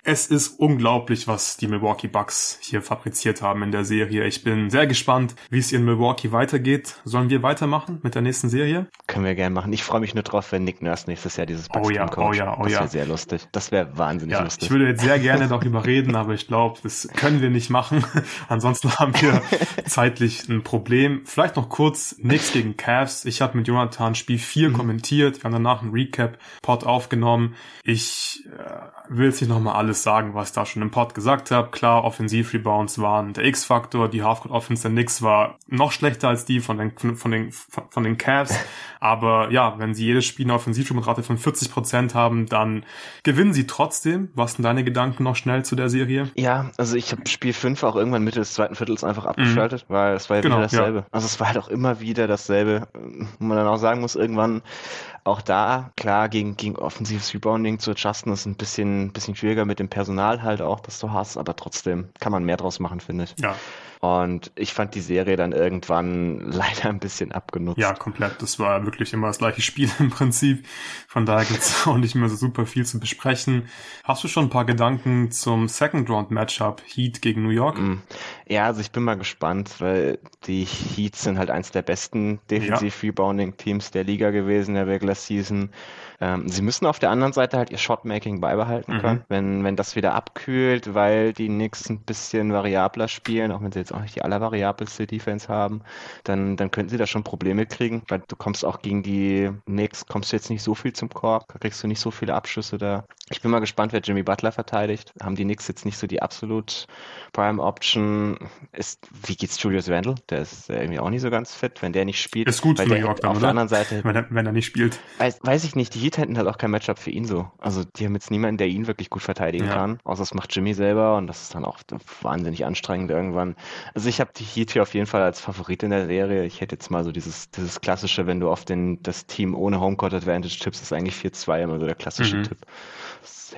Es ist unglaublich, was die Milwaukee Bucks hier fabriziert haben in der Serie. Ich bin sehr gespannt, wie es in Milwaukee weitergeht. Sollen wir weitermachen mit der nächsten Serie? Können wir gerne machen. Ich freue mich nur drauf, wenn Nick Nurse nächstes Jahr dieses Bucks oh ja, oh ja, oh das wäre sehr lustig. Das wäre wahnsinnig ja, lustig. Ich würde jetzt sehr gerne darüber reden, aber ich glaube, das können wir nicht machen. Ansonsten haben wir zeitlich ein Problem. Vielleicht noch kurz Knicks gegen Cavs. Ich habe mit Jonathan Spiel 4 mhm. kommentiert. Wir haben danach einen Recap-Pod aufgenommen. Ich äh, will jetzt nicht nochmal alles sagen, was ich da schon im Pod gesagt habe. Klar, Offensiv-Rebounds waren der X-Faktor. Die Halfcourt-Offense der Knicks war noch schlechter als die von den, von den, von den Cavs. Aber ja, wenn sie jedes Spiel eine Offensivrate von 40 Prozent haben, dann gewinnen sie trotzdem. Was sind deine Gedanken noch schnell zu der Serie? Ja, also ich habe Spiel 5 auch irgendwann Mitte des zweiten Viertels einfach abgeschaltet, mhm. weil es war ja genau, wieder dasselbe. Ja. Also es war halt auch immer wieder dasselbe. Wo man dann auch sagen muss, irgendwann auch da, klar, gegen, gegen offensives Rebounding zu adjusten, ist ein bisschen, bisschen schwieriger mit dem Personal halt auch, das du hast, aber trotzdem kann man mehr draus machen, finde ich. Ja. Und ich fand die Serie dann irgendwann leider ein bisschen abgenutzt. Ja, komplett. Das war wirklich immer das gleiche Spiel im Prinzip. Von daher gibt's auch nicht mehr so super viel zu besprechen. Hast du schon ein paar Gedanken zum Second Round Matchup Heat gegen New York? Mm. Ja, also ich bin mal gespannt, weil die Heats sind halt eins der besten Defensiv-Rebounding-Teams der Liga gewesen in der Regular Season. Ähm, sie müssen auf der anderen Seite halt ihr Shotmaking beibehalten mhm. können, wenn, wenn das wieder abkühlt, weil die Knicks ein bisschen variabler spielen, auch wenn sie jetzt auch nicht die allervariabelste Defense haben, dann, dann könnten sie da schon Probleme kriegen, weil du kommst auch gegen die Knicks, kommst du jetzt nicht so viel zum Korb, kriegst du nicht so viele Abschüsse da. Ich bin mal gespannt, wer Jimmy Butler verteidigt. Haben die Knicks jetzt nicht so die absolut Prime Option? Ist, wie geht's Julius Randle? Der ist irgendwie auch nicht so ganz fit, wenn der nicht spielt. Ist gut für New York dann, Auf oder? der anderen Seite. Wenn er, wenn er nicht spielt. Weiß, weiß ich nicht, die Heat hätten halt auch kein Matchup für ihn so. Also die haben jetzt niemanden, der ihn wirklich gut verteidigen ja. kann. Außer das macht Jimmy selber und das ist dann auch wahnsinnig anstrengend irgendwann. Also ich habe die Heat hier auf jeden Fall als Favorit in der Serie. Ich hätte jetzt mal so dieses, dieses klassische, wenn du auf den, das Team ohne Homecourt Advantage tippst, ist eigentlich 4-2 immer so der klassische mhm. Tipp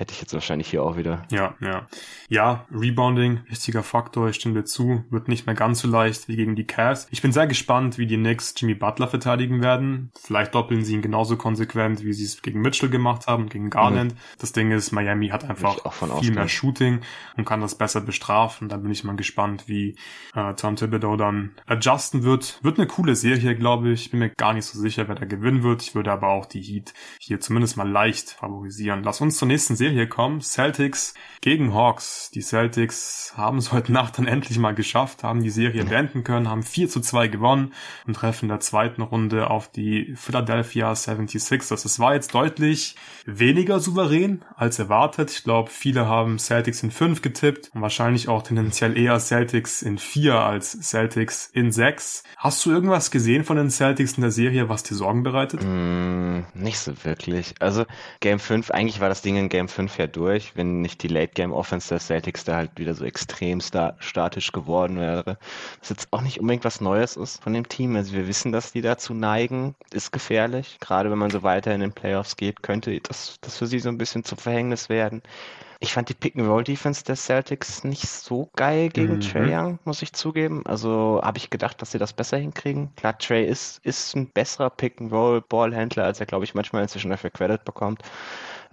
hätte ich jetzt wahrscheinlich hier auch wieder. Ja, ja. Ja, Rebounding, wichtiger Faktor, ich stimme dir zu, wird nicht mehr ganz so leicht wie gegen die Cavs. Ich bin sehr gespannt, wie die Knicks Jimmy Butler verteidigen werden. Vielleicht doppeln sie ihn genauso konsequent, wie sie es gegen Mitchell gemacht haben, gegen Garland. Mhm. Das Ding ist, Miami hat einfach viel ausgehen. mehr Shooting und kann das besser bestrafen. Da bin ich mal gespannt, wie äh, Tom Thibodeau dann adjusten wird. Wird eine coole Serie, glaube ich. Bin mir gar nicht so sicher, wer da gewinnen wird. Ich würde aber auch die Heat hier zumindest mal leicht favorisieren. Lass uns zur nächsten Serie kommen. Celtics gegen Hawks. Die Celtics haben es heute Nacht dann endlich mal geschafft, haben die Serie beenden können, haben 4 zu 2 gewonnen und treffen in der zweiten Runde auf die Philadelphia 76ers. Es war jetzt deutlich weniger souverän als erwartet. Ich glaube, viele haben Celtics in 5 getippt und wahrscheinlich auch tendenziell eher Celtics in 4 als Celtics in 6. Hast du irgendwas gesehen von den Celtics in der Serie, was dir Sorgen bereitet? Mm, nicht so wirklich. Also Game 5, eigentlich war das Ding in Game 5 ja durch, wenn nicht die Late Game Offense der Celtics da halt wieder so extrem sta statisch geworden wäre. Was jetzt auch nicht unbedingt was Neues ist von dem Team. Also wir wissen, dass die dazu neigen, ist gefährlich. Gerade wenn man so weiter in den Playoffs geht, könnte das, das für sie so ein bisschen zum Verhängnis werden. Ich fand die Pick-and-Roll-Defense der Celtics nicht so geil gegen mhm. Trey Young, muss ich zugeben. Also habe ich gedacht, dass sie das besser hinkriegen. Klar, Trey ist, ist ein besserer Pick-and-Roll-Ballhändler, als er, glaube ich, manchmal inzwischen dafür Credit bekommt.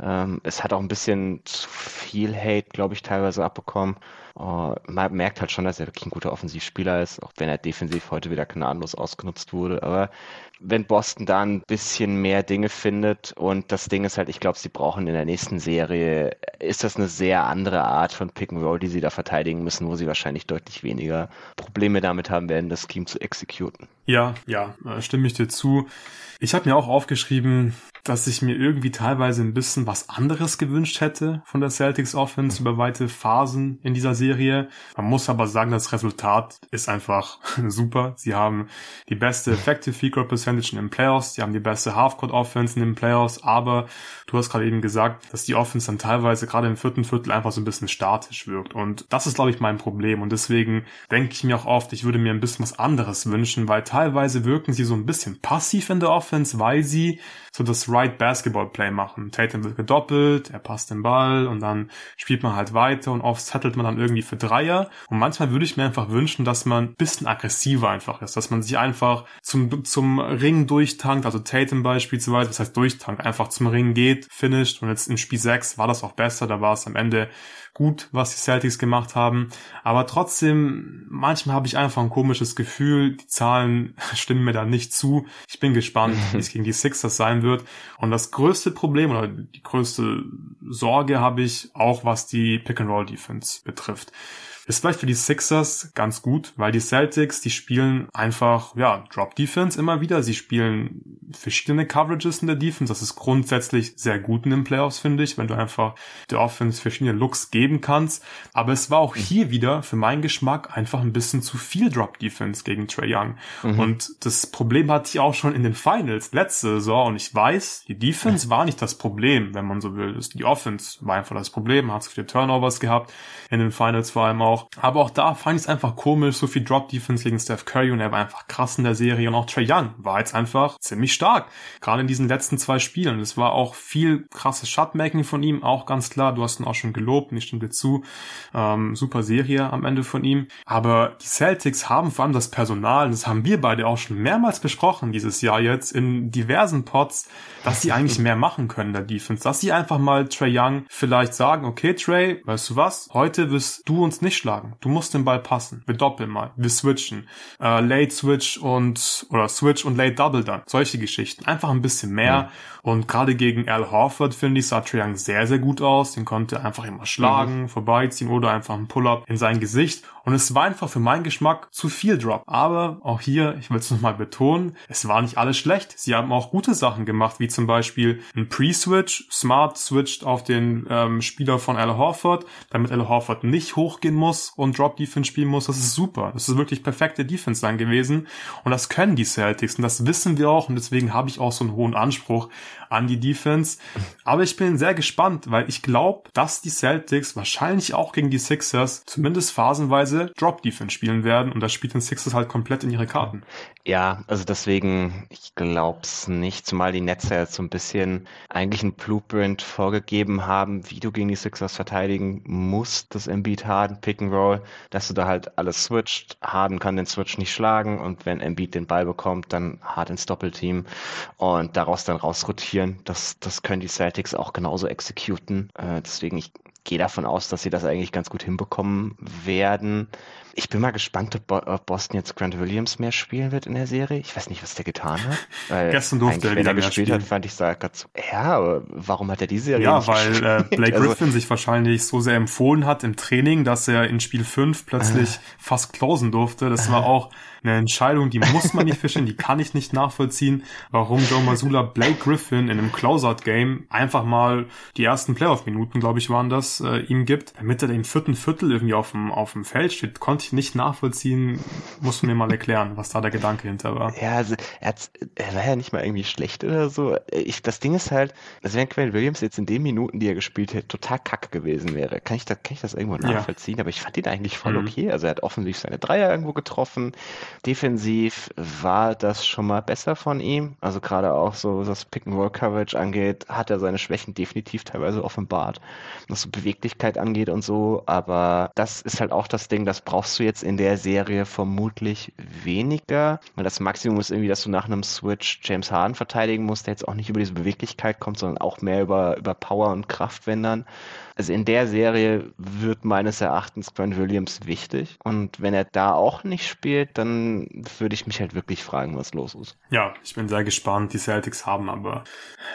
Ähm, es hat auch ein bisschen zu viel Hate, glaube ich, teilweise abbekommen. Uh, man merkt halt schon, dass er wirklich ein guter Offensivspieler ist, auch wenn er defensiv heute wieder gnadenlos ausgenutzt wurde. Aber wenn Boston da ein bisschen mehr Dinge findet und das Ding ist halt, ich glaube, sie brauchen in der nächsten Serie, ist das eine sehr andere Art von Pick and Roll, die sie da verteidigen müssen, wo sie wahrscheinlich deutlich weniger Probleme damit haben werden, das Scheme zu exekuten. Ja, ja, äh, stimme ich dir zu. Ich habe mir auch aufgeschrieben, dass ich mir irgendwie teilweise ein bisschen was anderes gewünscht hätte von der Celtics Offense über weite Phasen in dieser Serie. Man muss aber sagen, das Resultat ist einfach super. Sie haben die beste Effective Field Goal Percentage in den Playoffs, sie haben die beste Half-Court Offense in den Playoffs, aber du hast gerade eben gesagt, dass die Offense dann teilweise gerade im vierten Viertel einfach so ein bisschen statisch wirkt und das ist glaube ich mein Problem und deswegen denke ich mir auch oft, ich würde mir ein bisschen was anderes wünschen, weil teilweise wirken sie so ein bisschen passiv in der Offense, weil sie so das right Basketball Play machen. Tatum wird gedoppelt, er passt den Ball und dann spielt man halt weiter und oft settelt man dann irgendwie für Dreier. Und manchmal würde ich mir einfach wünschen, dass man ein bisschen aggressiver einfach ist, dass man sich einfach zum, zum Ring durchtankt, also Tatum beispielsweise, was heißt durchtankt, einfach zum Ring geht, finisht und jetzt in Spiel 6 war das auch besser, da war es am Ende gut, was die Celtics gemacht haben. Aber trotzdem, manchmal habe ich einfach ein komisches Gefühl. Die Zahlen stimmen mir da nicht zu. Ich bin gespannt, wie es gegen die Sixers sein wird. Und das größte Problem oder die größte Sorge habe ich auch, was die Pick-and-Roll-Defense betrifft. Ist vielleicht für die Sixers ganz gut, weil die Celtics, die spielen einfach, ja, Drop Defense immer wieder. Sie spielen verschiedene Coverages in der Defense. Das ist grundsätzlich sehr gut in den Playoffs, finde ich, wenn du einfach der Offense verschiedene Looks geben kannst. Aber es war auch hier wieder für meinen Geschmack einfach ein bisschen zu viel Drop Defense gegen Trey Young. Mhm. Und das Problem hatte ich auch schon in den Finals letzte Saison. Und ich weiß, die Defense war nicht das Problem, wenn man so will. Die Offense war einfach das Problem. Hat viele Turnovers gehabt in den Finals vor allem auch auch. Aber auch da fand ich es einfach komisch, so viel Drop-Defense gegen Steph Curry und er war einfach krass in der Serie und auch Trey Young war jetzt einfach ziemlich stark. Gerade in diesen letzten zwei Spielen. Es war auch viel krasses Shotmaking von ihm, auch ganz klar. Du hast ihn auch schon gelobt ich stimme dir zu. Ähm, super Serie am Ende von ihm. Aber die Celtics haben vor allem das Personal, das haben wir beide auch schon mehrmals besprochen dieses Jahr jetzt in diversen Pots, dass sie eigentlich mehr machen können der Defense. Dass sie einfach mal Trey Young vielleicht sagen, okay Trey, weißt du was, heute wirst du uns nicht schlagen schlagen. Du musst den Ball passen. Wir doppeln mal. Wir switchen. Äh, late Switch und oder Switch und Late Double dann. Solche Geschichten. Einfach ein bisschen mehr. Mhm. Und gerade gegen Al Horford, finde ich, sah Triang sehr, sehr gut aus. Den konnte er einfach immer schlagen, mhm. vorbeiziehen oder einfach ein Pull-up in sein Gesicht. Und es war einfach für meinen Geschmack zu viel Drop. Aber auch hier, ich will es nochmal betonen, es war nicht alles schlecht. Sie haben auch gute Sachen gemacht, wie zum Beispiel ein Pre-Switch. Smart switcht auf den ähm, Spieler von Al Horford, damit Al Horford nicht hochgehen muss und Drop-Defense spielen muss. Das ist super. Das ist wirklich perfekte Defense dann gewesen. Und das können die Celtics. Und das wissen wir auch. Und deswegen habe ich auch so einen hohen Anspruch an die Defense. Aber ich bin sehr gespannt, weil ich glaube, dass die Celtics wahrscheinlich auch gegen die Sixers zumindest phasenweise Drop-Defense spielen werden. Und das spielt den Sixers halt komplett in ihre Karten. Ja, also deswegen, ich glaube es nicht, zumal die Netze jetzt so ein bisschen eigentlich ein Blueprint vorgegeben haben, wie du gegen die Sixers verteidigen musst, das Embiid Harden Pick and Roll, dass du da halt alles switcht. Harden kann den Switch nicht schlagen und wenn Embiid den Ball bekommt, dann hart ins Doppelteam und daraus dann rausrotieren. Das, das können die Celtics auch genauso exekuten. Äh, deswegen, ich gehe davon aus, dass sie das eigentlich ganz gut hinbekommen werden. Ich bin mal gespannt, ob Boston jetzt Grant Williams mehr spielen wird in der Serie. Ich weiß nicht, was der getan hat. Weil Gestern durfte er Wenn er gespielt spielen. hat, fand ich da gerade so, ja, aber warum hat er die Serie Ja, weil äh, Blake also, Griffin sich wahrscheinlich so sehr empfohlen hat im Training, dass er in Spiel 5 plötzlich äh, fast closen durfte. Das war auch eine Entscheidung, die muss man nicht fischen, die kann ich nicht nachvollziehen, warum Joe Masula Blake Griffin in einem Closeout-Game einfach mal die ersten Playoff-Minuten, glaube ich, waren das, äh, ihm gibt, damit er im vierten Viertel irgendwie auf dem, auf dem Feld steht, konnte ich nicht nachvollziehen, musst du mir mal erklären, was da der Gedanke hinter war. Ja, also er, er war ja nicht mal irgendwie schlecht oder so. Ich, das Ding ist halt, also wenn Quinn Williams jetzt in den Minuten, die er gespielt hat, total kacke gewesen wäre, kann ich, da, kann ich das irgendwo nachvollziehen, ja. aber ich fand ihn eigentlich voll mhm. okay. Also er hat offensichtlich seine Dreier irgendwo getroffen, Defensiv war das schon mal besser von ihm. Also gerade auch so, was Pick-and-Roll-Coverage angeht, hat er seine Schwächen definitiv teilweise offenbart. So Beweglichkeit angeht und so. Aber das ist halt auch das Ding, das brauchst du jetzt in der Serie vermutlich weniger. Weil das Maximum ist irgendwie, dass du nach einem Switch James Harden verteidigen musst, der jetzt auch nicht über diese Beweglichkeit kommt, sondern auch mehr über, über Power und Kraft, wenn dann. Also in der Serie wird meines Erachtens Grant Williams wichtig. Und wenn er da auch nicht spielt, dann würde ich mich halt wirklich fragen, was los ist. Ja, ich bin sehr gespannt. Die Celtics haben aber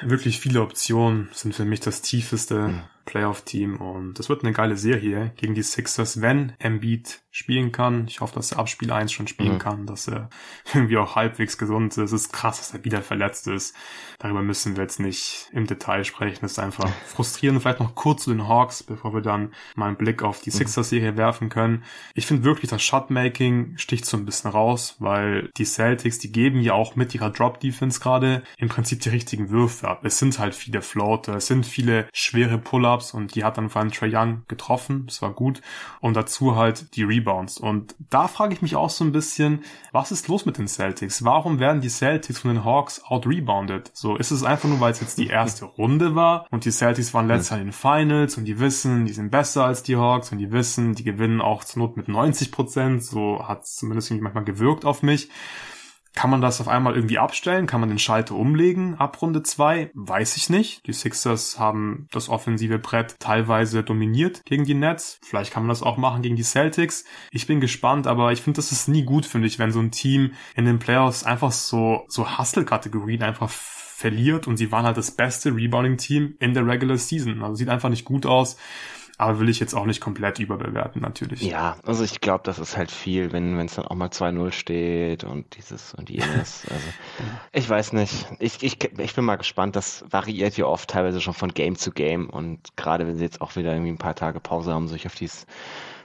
wirklich viele Optionen, sind für mich das tiefeste hm. Playoff-Team und das wird eine geile Serie gegen die Sixers, wenn Embiid spielen kann. Ich hoffe, dass er ab Spiel 1 schon spielen mhm. kann, dass er irgendwie auch halbwegs gesund ist. Es ist krass, dass er wieder verletzt ist. Darüber müssen wir jetzt nicht im Detail sprechen. Das ist einfach frustrierend. Vielleicht noch kurz zu den Hawks, bevor wir dann mal einen Blick auf die mhm. Sixers-Serie werfen können. Ich finde wirklich, das Shotmaking sticht so ein bisschen raus, weil die Celtics, die geben ja auch mit ihrer Drop-Defense gerade im Prinzip die richtigen Würfe ab. Es sind halt viele Floater, es sind viele schwere Pull-Ups und die hat dann vor allem Trae Young getroffen, das war gut. Und dazu halt die Rebounds. Und da frage ich mich auch so ein bisschen, was ist los mit den Celtics? Warum werden die Celtics von den Hawks out-rebounded? So, ist es einfach nur, weil es jetzt die erste Runde war und die Celtics waren letztes Jahr in den Finals und die wissen, die sind besser als die Hawks und die wissen, die gewinnen auch zur Not mit 90 Prozent. So hat es zumindest manchmal gewirkt auf mich. Kann man das auf einmal irgendwie abstellen? Kann man den Schalter umlegen ab Runde 2? Weiß ich nicht. Die Sixers haben das offensive Brett teilweise dominiert gegen die Nets. Vielleicht kann man das auch machen gegen die Celtics. Ich bin gespannt, aber ich finde, das ist nie gut, finde ich, wenn so ein Team in den Playoffs einfach so, so Hustle-Kategorien einfach verliert und sie waren halt das beste Rebounding-Team in der Regular Season. Also sieht einfach nicht gut aus. Aber will ich jetzt auch nicht komplett überbewerten, natürlich. Ja, also ich glaube, das ist halt viel, wenn es dann auch mal 2-0 steht und dieses und jenes. Also ich weiß nicht. Ich, ich, ich bin mal gespannt. Das variiert ja oft teilweise schon von Game zu Game. Und gerade wenn sie jetzt auch wieder irgendwie ein paar Tage Pause haben, sich auf dieses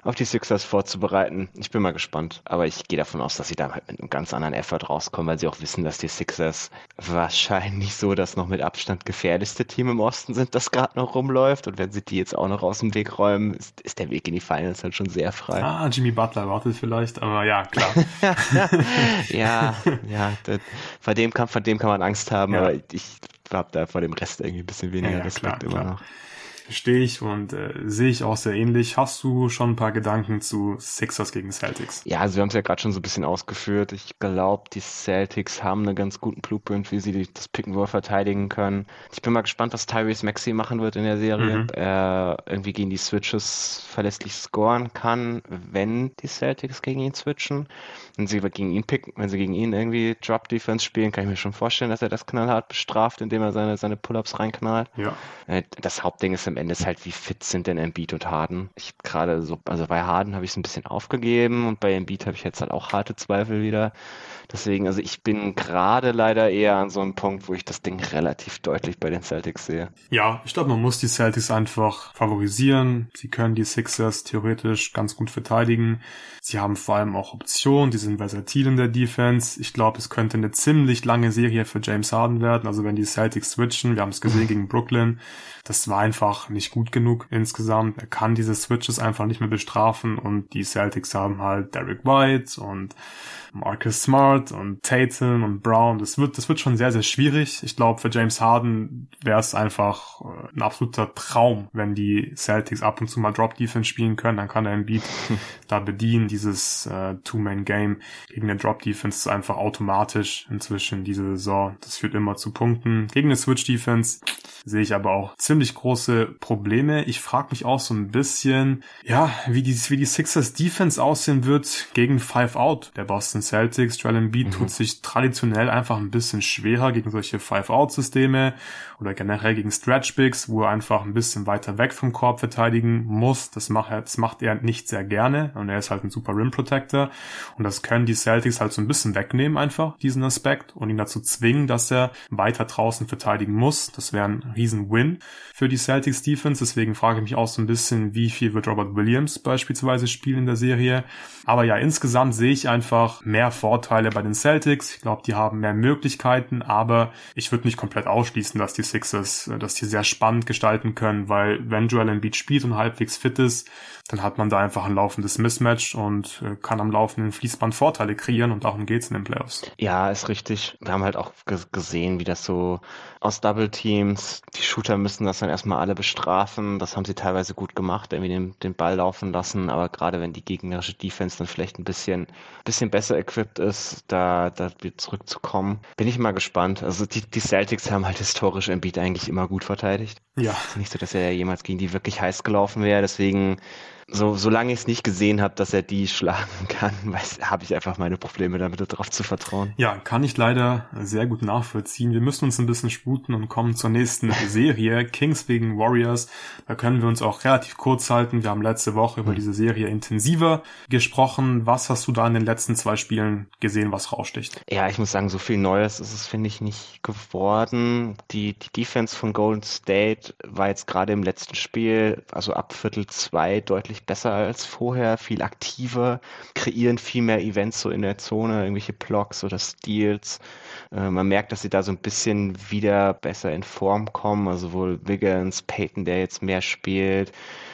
auf die Sixers vorzubereiten. Ich bin mal gespannt, aber ich gehe davon aus, dass sie da halt mit einem ganz anderen Effort rauskommen, weil sie auch wissen, dass die Sixers wahrscheinlich so das noch mit Abstand gefährlichste Team im Osten sind, das gerade noch rumläuft. Und wenn sie die jetzt auch noch aus dem Weg räumen, ist, ist der Weg in die Finals halt schon sehr frei. Ah, Jimmy Butler wartet vielleicht, aber ja, klar. ja, ja, das, vor, dem kann, vor dem kann man Angst haben, ja. aber ich habe da vor dem Rest irgendwie ein bisschen weniger ja, Respekt klar, immer klar. noch. Verstehe ich und äh, sehe ich auch sehr ähnlich. Hast du schon ein paar Gedanken zu Sixers gegen Celtics? Ja, also wir haben es ja gerade schon so ein bisschen ausgeführt. Ich glaube, die Celtics haben einen ganz guten Blueprint, wie sie die, das Pick and Roll verteidigen können. Ich bin mal gespannt, was Tyrese Maxey machen wird in der Serie. Mhm. Er irgendwie gegen die Switches verlässlich scoren kann, wenn die Celtics gegen ihn switchen. Wenn sie gegen ihn picken, wenn sie gegen ihn irgendwie Drop Defense spielen, kann ich mir schon vorstellen, dass er das knallhart bestraft, indem er seine, seine Pull-ups reinknallt. Ja. Äh, das Hauptding ist im Ende ist halt, wie fit sind denn Embiid und Harden? Ich gerade so, also bei Harden habe ich es ein bisschen aufgegeben und bei Embiid habe ich jetzt halt auch harte Zweifel wieder. Deswegen, also ich bin gerade leider eher an so einem Punkt, wo ich das Ding relativ deutlich bei den Celtics sehe. Ja, ich glaube, man muss die Celtics einfach favorisieren. Sie können die Sixers theoretisch ganz gut verteidigen. Sie haben vor allem auch Optionen, die sind versatil in der Defense. Ich glaube, es könnte eine ziemlich lange Serie für James Harden werden. Also wenn die Celtics switchen, wir haben es gesehen gegen Brooklyn, das war einfach nicht gut genug insgesamt. Er kann diese Switches einfach nicht mehr bestrafen und die Celtics haben halt Derek White und Marcus Smart und Tatum und Brown. Das wird, das wird schon sehr, sehr schwierig. Ich glaube, für James Harden wäre es einfach äh, ein absoluter Traum, wenn die Celtics ab und zu mal Drop Defense spielen können. Dann kann er Beat da bedienen. Dieses äh, Two-Man-Game gegen eine Drop Defense ist einfach automatisch inzwischen diese Saison. Das führt immer zu Punkten. Gegen eine Switch Defense sehe ich aber auch ziemlich große Probleme. Ich frage mich auch so ein bisschen, ja, wie die, wie die Sixers Defense aussehen wird gegen Five Out der Boston Celtics. Joel Embiid mhm. tut sich traditionell einfach ein bisschen schwerer gegen solche Five Out Systeme oder generell gegen Stretch Bigs, wo er einfach ein bisschen weiter weg vom Korb verteidigen muss. Das macht er, das macht er nicht sehr gerne und er ist halt ein super Rim Protector und das können die Celtics halt so ein bisschen wegnehmen einfach, diesen Aspekt und ihn dazu zwingen, dass er weiter draußen verteidigen muss. Das wäre ein riesen Win für die Celtics Defense. Deswegen frage ich mich auch so ein bisschen, wie viel wird Robert Williams beispielsweise spielen in der Serie. Aber ja, insgesamt sehe ich einfach mehr Vorteile bei den Celtics. Ich glaube, die haben mehr Möglichkeiten, aber ich würde nicht komplett ausschließen, dass die Sixers, äh, dass die sehr spannend gestalten können, weil wenn Joel Embiid spielt und halbwegs fit ist, dann hat man da einfach ein laufendes Mismatch und äh, kann am laufenden Fließband Vorteile kreieren und darum geht's in den Playoffs. Ja, ist richtig. Wir haben halt auch gesehen, wie das so aus Double Teams, die Shooter müssen das dann erstmal alle bestrafen. Das haben sie teilweise gut gemacht, irgendwie den, den Ball laufen lassen, aber gerade wenn die gegnerische Defense dann vielleicht ein bisschen, bisschen besser equipped ist, da, da zurückzukommen, bin ich mal gespannt. Also die, die Celtics haben halt historisch Embiid eigentlich immer gut verteidigt. Ja. Es ist nicht so, dass er jemals gegen die wirklich heiß gelaufen wäre, deswegen so, solange ich es nicht gesehen habe, dass er die schlagen kann, habe ich einfach meine Probleme damit, darauf zu vertrauen. Ja, kann ich leider sehr gut nachvollziehen. Wir müssen uns ein bisschen sputen und kommen zur nächsten Serie, Kings wegen Warriors. Da können wir uns auch relativ kurz halten. Wir haben letzte Woche über hm. diese Serie intensiver gesprochen. Was hast du da in den letzten zwei Spielen gesehen, was raussticht? Ja, ich muss sagen, so viel Neues ist es, finde ich, nicht geworden. Die, die Defense von Golden State war jetzt gerade im letzten Spiel, also ab Viertel zwei, deutlich besser als vorher, viel aktiver, kreieren viel mehr Events so in der Zone, irgendwelche Blocks oder Steals. Äh, man merkt, dass sie da so ein bisschen wieder besser in Form kommen, also wohl Wiggins, Peyton, der jetzt mehr spielt,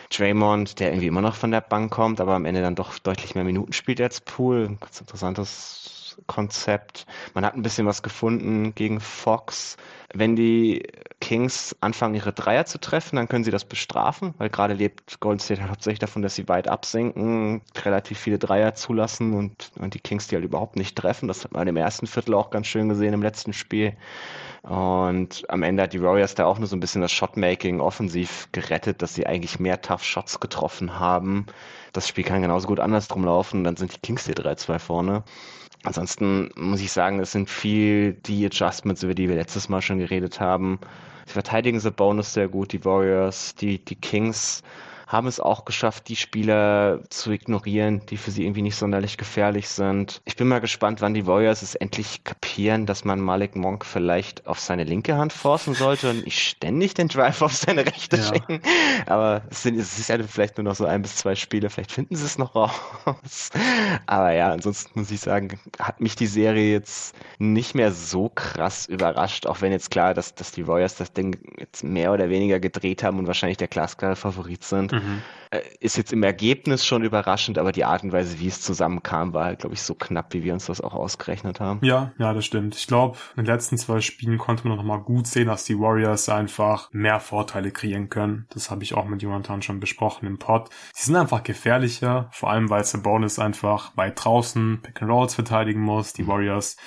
Draymond, der irgendwie immer noch von der Bank kommt, aber am Ende dann doch deutlich mehr Minuten spielt als Pool. Ganz interessantes Konzept. Man hat ein bisschen was gefunden gegen Fox. Wenn die Kings anfangen, ihre Dreier zu treffen, dann können sie das bestrafen, weil gerade lebt Golden State halt hauptsächlich davon, dass sie weit absenken, relativ viele Dreier zulassen und, und die Kings die halt überhaupt nicht treffen. Das hat man im ersten Viertel auch ganz schön gesehen im letzten Spiel. Und am Ende hat die Warriors da auch nur so ein bisschen das Shotmaking offensiv gerettet, dass sie eigentlich mehr Tough Shots getroffen haben. Das Spiel kann genauso gut andersrum laufen, dann sind die Kings hier 3-2 vorne. Ansonsten muss ich sagen, es sind viel die Adjustments, über die wir letztes Mal schon geredet haben. Sie verteidigen The Bonus sehr gut, die Warriors, die, die Kings haben es auch geschafft, die Spieler zu ignorieren, die für sie irgendwie nicht sonderlich gefährlich sind. Ich bin mal gespannt, wann die Warriors es endlich kapieren, dass man Malik Monk vielleicht auf seine linke Hand forcen sollte und nicht ständig den Drive auf seine rechte ja. schicken. Aber es, sind, es ist ja vielleicht nur noch so ein bis zwei Spiele, vielleicht finden sie es noch raus. Aber ja, ansonsten muss ich sagen, hat mich die Serie jetzt nicht mehr so krass überrascht, auch wenn jetzt klar, dass, dass die Warriors das Ding jetzt mehr oder weniger gedreht haben und wahrscheinlich der glasklare Favorit sind. Mhm. Äh, ist jetzt im Ergebnis schon überraschend, aber die Art und Weise, wie es zusammenkam, war halt, glaube ich, so knapp, wie wir uns das auch ausgerechnet haben. Ja, ja, das stimmt. Ich glaube, in den letzten zwei Spielen konnte man noch mal gut sehen, dass die Warriors einfach mehr Vorteile kreieren können. Das habe ich auch mit Jonathan schon besprochen im Pod. Sie sind einfach gefährlicher, vor allem weil Sabonis einfach weit draußen Pick and Rolls verteidigen muss. Die Warriors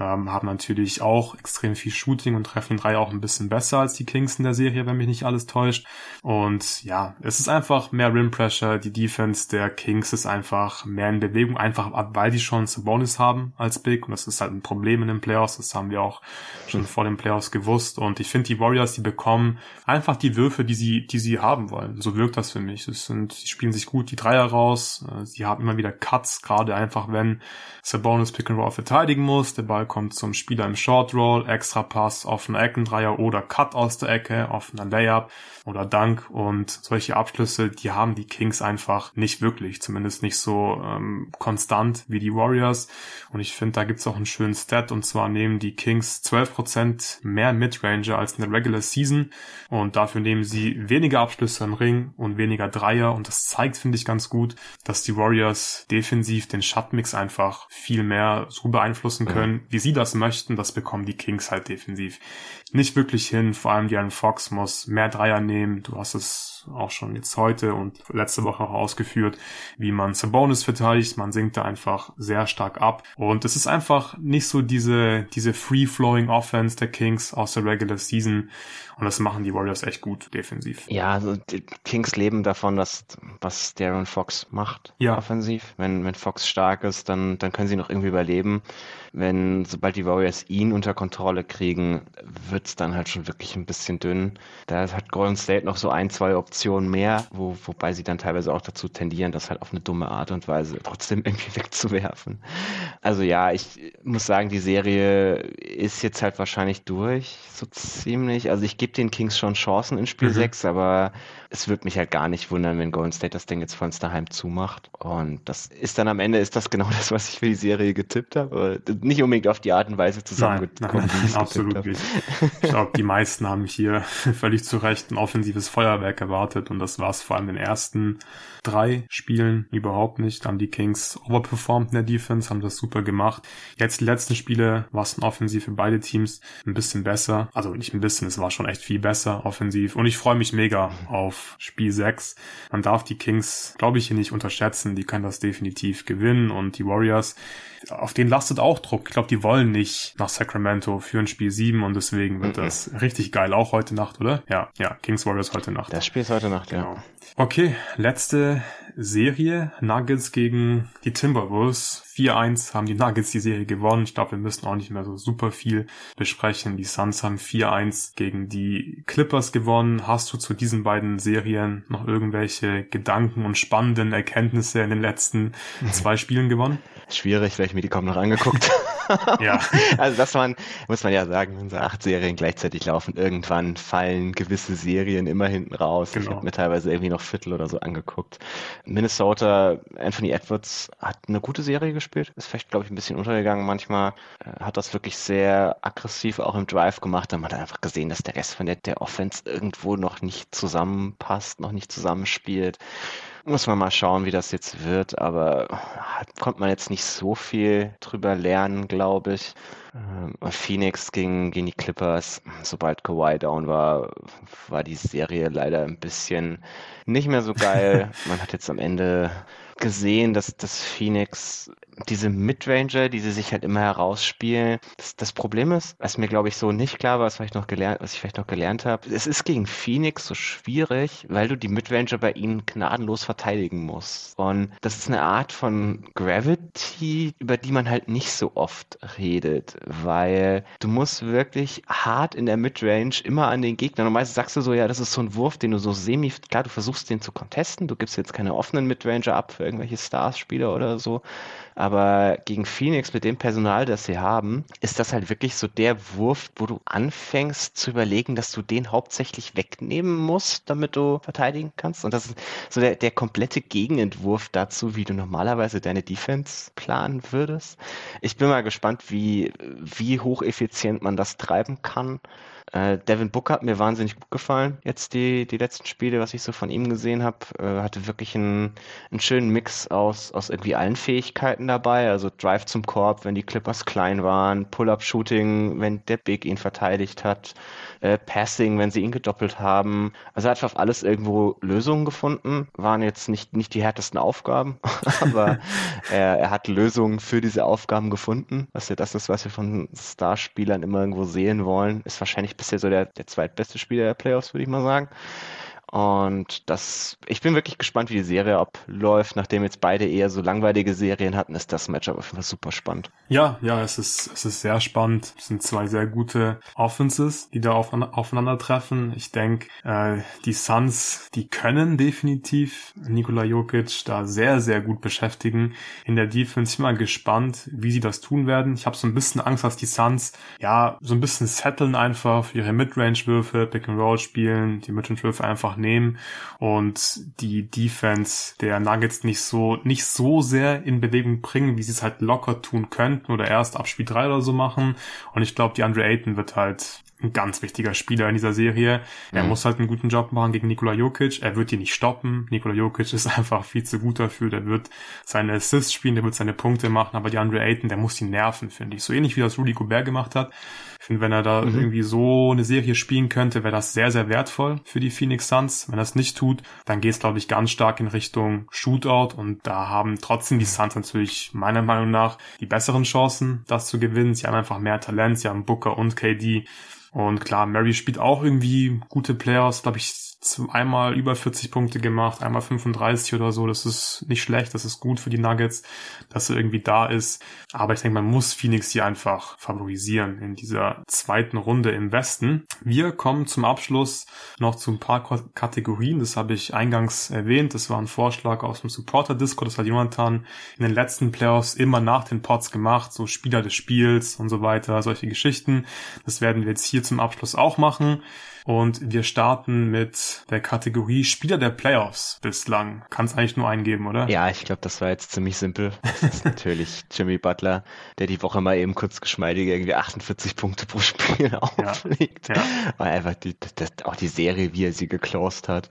ähm, haben natürlich auch extrem viel Shooting und treffen drei auch ein bisschen besser als die Kings in der Serie, wenn mich nicht alles täuscht. Und ja, es ist einfach mehr Rim Pressure. Die Defense der Kings ist einfach mehr in Bewegung, einfach weil die schon Sabonis haben als Big. Und das ist halt ein Problem in den Playoffs. Das haben wir auch schon vor den Playoffs gewusst. Und ich finde, die Warriors, die bekommen einfach die Würfe, die sie, die sie haben wollen. So wirkt das für mich. Es sind, sie spielen sich gut die Dreier raus. Äh, sie haben immer wieder Cuts, gerade einfach wenn Sabonis Pick and Roll verteidigen muss. Der Ball kommt zum Spieler im Short Roll, Extra Pass, offener Eckendreier oder Cut aus der Ecke, offener Layup oder Dank und solche Abschlüsse, die haben die Kings einfach nicht wirklich, zumindest nicht so ähm, konstant wie die Warriors. Und ich finde, da gibt's auch einen schönen Stat. Und zwar nehmen die Kings 12% mehr Midranger als in der Regular Season. Und dafür nehmen sie weniger Abschlüsse im Ring und weniger Dreier. Und das zeigt, finde ich, ganz gut, dass die Warriors defensiv den Shotmix einfach viel mehr so beeinflussen können, wie sie das möchten. Das bekommen die Kings halt defensiv nicht wirklich hin. Vor allem Diane Fox muss mehr Dreier nehmen. Du hast es auch schon jetzt heute und letzte Woche auch ausgeführt, wie man Sabonis verteidigt. Man sinkt da einfach sehr stark ab. Und es ist einfach nicht so diese, diese free-flowing Offense der Kings aus der Regular Season. Und das machen die Warriors echt gut defensiv. Ja, also die Kings leben davon, dass was Darren Fox macht ja. offensiv. Wenn, wenn Fox stark ist, dann, dann können sie noch irgendwie überleben. Wenn, sobald die Warriors ihn unter Kontrolle kriegen, wird's dann halt schon wirklich ein bisschen dünn. Da hat Golden State noch so ein, zwei Optionen mehr, wo, wobei sie dann teilweise auch dazu tendieren, das halt auf eine dumme Art und Weise trotzdem irgendwie wegzuwerfen. Also ja, ich muss sagen, die Serie ist jetzt halt wahrscheinlich durch, so ziemlich. Also ich gebe den Kings schon Chancen in Spiel mhm. 6, aber es wird mich halt gar nicht wundern, wenn Golden State das Ding jetzt vor uns daheim zumacht. Und das ist dann am Ende, ist das genau das, was ich für die Serie getippt habe. Nicht unbedingt auf die Art und Weise zusammengekommen. Nein, nein, absolut nicht. Ich glaube, die meisten haben hier völlig zu Recht ein offensives Feuerwerk erwartet und das war es vor allem in den ersten drei Spielen überhaupt nicht. Haben die Kings overperformed in der Defense, haben das super gemacht. Jetzt die letzten Spiele war es offensiv für beide Teams ein bisschen besser. Also nicht ein bisschen, es war schon echt viel besser offensiv. Und ich freue mich mega auf Spiel 6. Man darf die Kings, glaube ich, hier nicht unterschätzen. Die können das definitiv gewinnen und die Warriors, auf denen lastet auch Druck. Ich glaube, die wollen nicht nach Sacramento für ein Spiel 7 und deswegen wird das richtig geil. Auch heute Nacht, oder? Ja, ja, Kings Warriors heute Nacht. Das Spiel ist heute Nacht, genau. ja. Okay, letzte Serie. Nuggets gegen die Timberwolves. 4-1 haben die Nuggets die Serie gewonnen. Ich glaube, wir müssen auch nicht mehr so super viel besprechen. Die Suns haben 4-1 gegen die Clippers gewonnen. Hast du zu diesen beiden Serien noch irgendwelche Gedanken und spannenden Erkenntnisse in den letzten zwei Spielen gewonnen? Schwierig, weil ich mir die kaum noch angeguckt ja. Also das man, muss man ja sagen, wenn so acht Serien gleichzeitig laufen, irgendwann fallen gewisse Serien immer hinten raus. Genau. Ich habe mir teilweise irgendwie noch Viertel oder so angeguckt. Minnesota, Anthony Edwards hat eine gute Serie gespielt, ist vielleicht, glaube ich, ein bisschen untergegangen manchmal, äh, hat das wirklich sehr aggressiv auch im Drive gemacht. Dann hat man einfach gesehen, dass der Rest von der, der Offense irgendwo noch nicht zusammenpasst, noch nicht zusammenspielt. Muss man mal schauen, wie das jetzt wird, aber konnte man jetzt nicht so viel drüber lernen, glaube ich. Ähm, Phoenix gegen, gegen die Clippers, sobald Kawhi down war, war die Serie leider ein bisschen nicht mehr so geil. Man hat jetzt am Ende gesehen, dass das Phoenix diese Midranger, die sie sich halt immer herausspielen. Das, das Problem ist, was mir glaube ich so nicht klar war, was ich noch gelernt, was ich vielleicht noch gelernt habe, es ist gegen Phoenix so schwierig, weil du die Midranger bei ihnen gnadenlos verteidigen musst. Und das ist eine Art von Gravity, über die man halt nicht so oft redet, weil du musst wirklich hart in der Midrange immer an den Gegner. Meistens sagst du so, ja, das ist so ein Wurf, den du so semi, klar, du versuchst den zu contesten, du gibst jetzt keine offenen Midranger ab irgendwelche Stars-Spieler oder so, aber gegen Phoenix mit dem Personal, das sie haben, ist das halt wirklich so der Wurf, wo du anfängst zu überlegen, dass du den hauptsächlich wegnehmen musst, damit du verteidigen kannst. Und das ist so der, der komplette Gegenentwurf dazu, wie du normalerweise deine Defense planen würdest. Ich bin mal gespannt, wie, wie hocheffizient man das treiben kann. Äh, Devin Booker hat mir wahnsinnig gut gefallen. Jetzt die, die letzten Spiele, was ich so von ihm gesehen habe, äh, hatte wirklich einen, einen schönen Mix aus, aus irgendwie allen Fähigkeiten dabei. Also Drive zum Korb, wenn die Clippers klein waren, Pull-up-Shooting, wenn der Big ihn verteidigt hat, äh, Passing, wenn sie ihn gedoppelt haben. Also er hat auf alles irgendwo Lösungen gefunden. Waren jetzt nicht, nicht die härtesten Aufgaben, aber er, er hat Lösungen für diese Aufgaben gefunden. Was ja das ist, was wir von Starspielern immer irgendwo sehen wollen. Ist wahrscheinlich bisher so der, der zweitbeste Spieler der Playoffs, würde ich mal sagen. Und das, ich bin wirklich gespannt, wie die Serie abläuft. Nachdem jetzt beide eher so langweilige Serien hatten, ist das Matchup auf jeden Fall super spannend. Ja, ja, es ist, es ist sehr spannend. Es sind zwei sehr gute Offenses, die da auf, aufeinandertreffen. Ich denke, äh, die Suns, die können definitiv Nikola Jokic da sehr, sehr gut beschäftigen. In der Defense ich bin mal gespannt, wie sie das tun werden. Ich habe so ein bisschen Angst, dass die Suns ja so ein bisschen setteln einfach für ihre Midrange-Würfe, Pick-and-Roll spielen, die Midrange-Würfe einfach nehmen und die Defense der Nuggets nicht so, nicht so sehr in Bewegung bringen, wie sie es halt locker tun könnten oder erst ab Spiel 3 oder so machen. Und ich glaube, die Andre Ayton wird halt ein ganz wichtiger Spieler in dieser Serie. Er mhm. muss halt einen guten Job machen gegen Nikola Jokic. Er wird ihn nicht stoppen. Nikola Jokic ist einfach viel zu gut dafür. Der wird seine Assists spielen, der wird seine Punkte machen, aber die Andre Ayton, der muss ihn nerven, finde ich. So ähnlich wie das Rudy Gobert gemacht hat. Finde, wenn er da mhm. irgendwie so eine Serie spielen könnte, wäre das sehr, sehr wertvoll für die Phoenix Suns. Wenn er es nicht tut, dann geht es, glaube ich, ganz stark in Richtung Shootout und da haben trotzdem die Suns natürlich meiner Meinung nach die besseren Chancen, das zu gewinnen. Sie haben einfach mehr Talent, sie haben Booker und KD. Und klar, Mary spielt auch irgendwie gute Playoffs, glaube ich, einmal über 40 Punkte gemacht, einmal 35 oder so. Das ist nicht schlecht, das ist gut für die Nuggets, dass er irgendwie da ist. Aber ich denke, man muss Phoenix hier einfach favorisieren in dieser zweiten Runde im Westen. Wir kommen zum Abschluss noch zu ein paar Kategorien. Das habe ich eingangs erwähnt. Das war ein Vorschlag aus dem Supporter-Disco. Das hat Jonathan in den letzten Playoffs immer nach den Pots gemacht. So Spieler des Spiels und so weiter, solche Geschichten. Das werden wir jetzt hier zum Abschluss auch machen. Und wir starten mit der Kategorie Spieler der Playoffs bislang. Kann es eigentlich nur eingeben, oder? Ja, ich glaube, das war jetzt ziemlich simpel. Das ist natürlich Jimmy Butler, der die Woche mal eben kurz geschmeidig irgendwie 48 Punkte pro Spiel auflegt. Ja, ja. Weil einfach die, das, auch die Serie, wie er sie geclosed hat.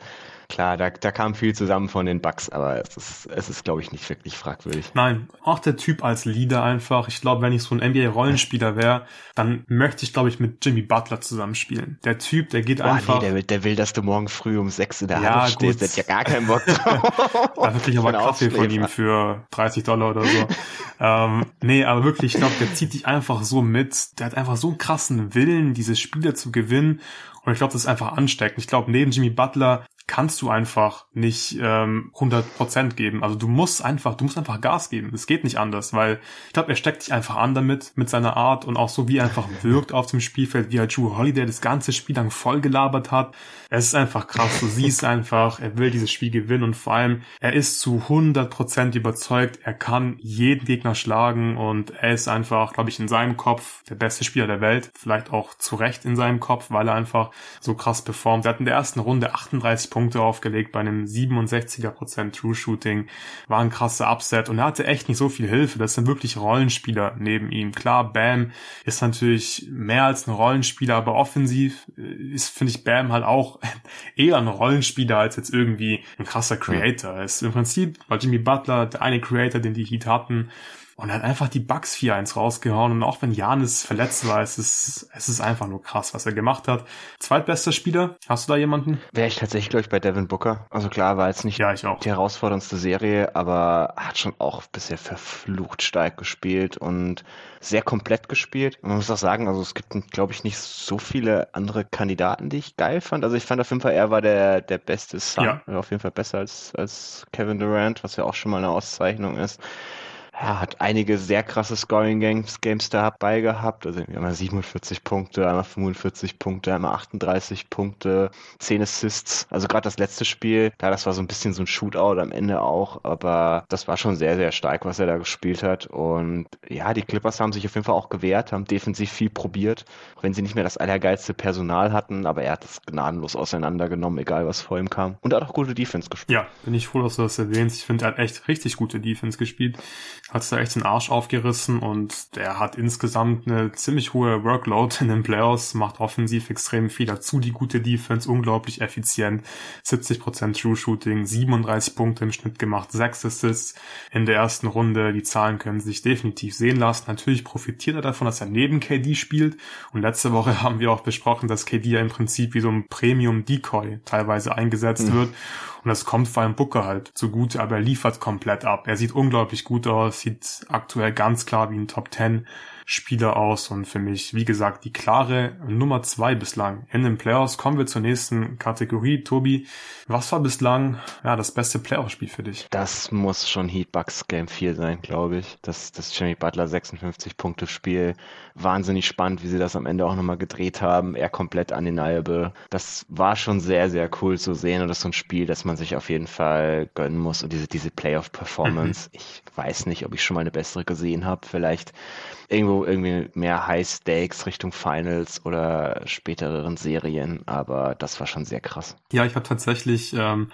Klar, da, da kam viel zusammen von den Bugs, aber es ist, es ist, glaube ich, nicht wirklich fragwürdig. Nein, auch der Typ als Leader einfach. Ich glaube, wenn ich so ein NBA-Rollenspieler wäre, dann möchte ich, glaube ich, mit Jimmy Butler zusammenspielen. Der Typ, der geht Boah, einfach. Nee, der, will, der will, dass du morgen früh um sechs in der ja, Halle stehst. Der hat ja gar keinen Bock drauf. da wirklich aber Kaffee von ihm für 30 Dollar oder so. ähm, nee, aber wirklich, ich glaube, der zieht dich einfach so mit. Der hat einfach so einen krassen Willen, diese Spiele zu gewinnen. Und ich glaube, das ist einfach ansteckend. Ich glaube, neben Jimmy Butler kannst du einfach nicht ähm, 100% geben. Also du musst einfach, du musst einfach Gas geben. Es geht nicht anders, weil ich glaube, er steckt dich einfach an damit, mit seiner Art und auch so, wie er einfach wirkt auf dem Spielfeld, wie er Drew Holiday das ganze Spiel lang voll gelabert hat. Es ist einfach krass. Du siehst einfach, er will dieses Spiel gewinnen und vor allem, er ist zu 100% überzeugt, er kann jeden Gegner schlagen und er ist einfach, glaube ich, in seinem Kopf der beste Spieler der Welt. Vielleicht auch zu Recht in seinem Kopf, weil er einfach so krass performt. Er hat in der ersten Runde 38 Punkte aufgelegt bei einem 67er True Shooting. War ein krasser Upset und er hatte echt nicht so viel Hilfe. Das sind wirklich Rollenspieler neben ihm. Klar, Bam ist natürlich mehr als ein Rollenspieler, aber offensiv ist, finde ich, Bam halt auch eher ein Rollenspieler als jetzt irgendwie ein krasser Creator. Er ist im Prinzip bei Jimmy Butler der eine Creator, den die Heat hatten und hat einfach die Bugs 4-1 rausgehauen. Und auch wenn Janis verletzt war, es ist, es ist einfach nur krass, was er gemacht hat. Zweitbester Spieler, hast du da jemanden? Wäre ich tatsächlich, glaube ich, bei Devin Booker. Also klar, war jetzt nicht ja, die herausforderndste Serie, aber hat schon auch bisher verflucht stark gespielt und sehr komplett gespielt. man muss auch sagen, also es gibt, glaube ich, nicht so viele andere Kandidaten, die ich geil fand. Also ich fand auf jeden Fall, er war der, der beste Sun. Ja. Auf jeden Fall besser als, als Kevin Durant, was ja auch schon mal eine Auszeichnung ist ja, hat einige sehr krasse Scoring Games, dabei gehabt. Also einmal 47 Punkte, einmal 45 Punkte, einmal 38 Punkte, 10 Assists. Also gerade das letzte Spiel, da das war so ein bisschen so ein Shootout am Ende auch, aber das war schon sehr, sehr stark, was er da gespielt hat. Und ja, die Clippers haben sich auf jeden Fall auch gewehrt, haben defensiv viel probiert, auch wenn sie nicht mehr das allergeilste Personal hatten, aber er hat es gnadenlos auseinandergenommen, egal was vor ihm kam. Und er hat auch gute Defense gespielt. Ja, bin ich froh, dass du das erwähnst. Ich finde, er hat echt richtig gute Defense gespielt hat da echt den Arsch aufgerissen und der hat insgesamt eine ziemlich hohe Workload in den Playoffs, macht offensiv extrem viel dazu, die gute Defense, unglaublich effizient, 70% True Shooting, 37 Punkte im Schnitt gemacht, 6 Assists in der ersten Runde, die Zahlen können sich definitiv sehen lassen. Natürlich profitiert er davon, dass er neben KD spielt und letzte Woche haben wir auch besprochen, dass KD ja im Prinzip wie so ein Premium Decoy teilweise eingesetzt mhm. wird und das kommt vor allem Booker halt zugute, aber er liefert komplett ab. Er sieht unglaublich gut aus, sieht aktuell ganz klar wie ein Top 10 Spieler aus und für mich, wie gesagt, die klare Nummer zwei bislang in den Playoffs. Kommen wir zur nächsten Kategorie. Tobi, was war bislang ja, das beste Playoff-Spiel für dich? Das muss schon Heatbucks Game 4 sein, glaube ich. Das, das Jimmy Butler 56 Punkte Spiel. Wahnsinnig spannend, wie sie das am Ende auch nochmal gedreht haben. Er komplett undeniable. Das war schon sehr, sehr cool zu sehen und das ist so ein Spiel, das man sich auf jeden Fall gönnen muss und diese, diese Playoff-Performance. Mhm. Ich weiß nicht, ob ich schon mal eine bessere gesehen habe. Vielleicht irgendwo irgendwie mehr High Stakes Richtung Finals oder späteren Serien, aber das war schon sehr krass. Ja, ich habe tatsächlich ähm,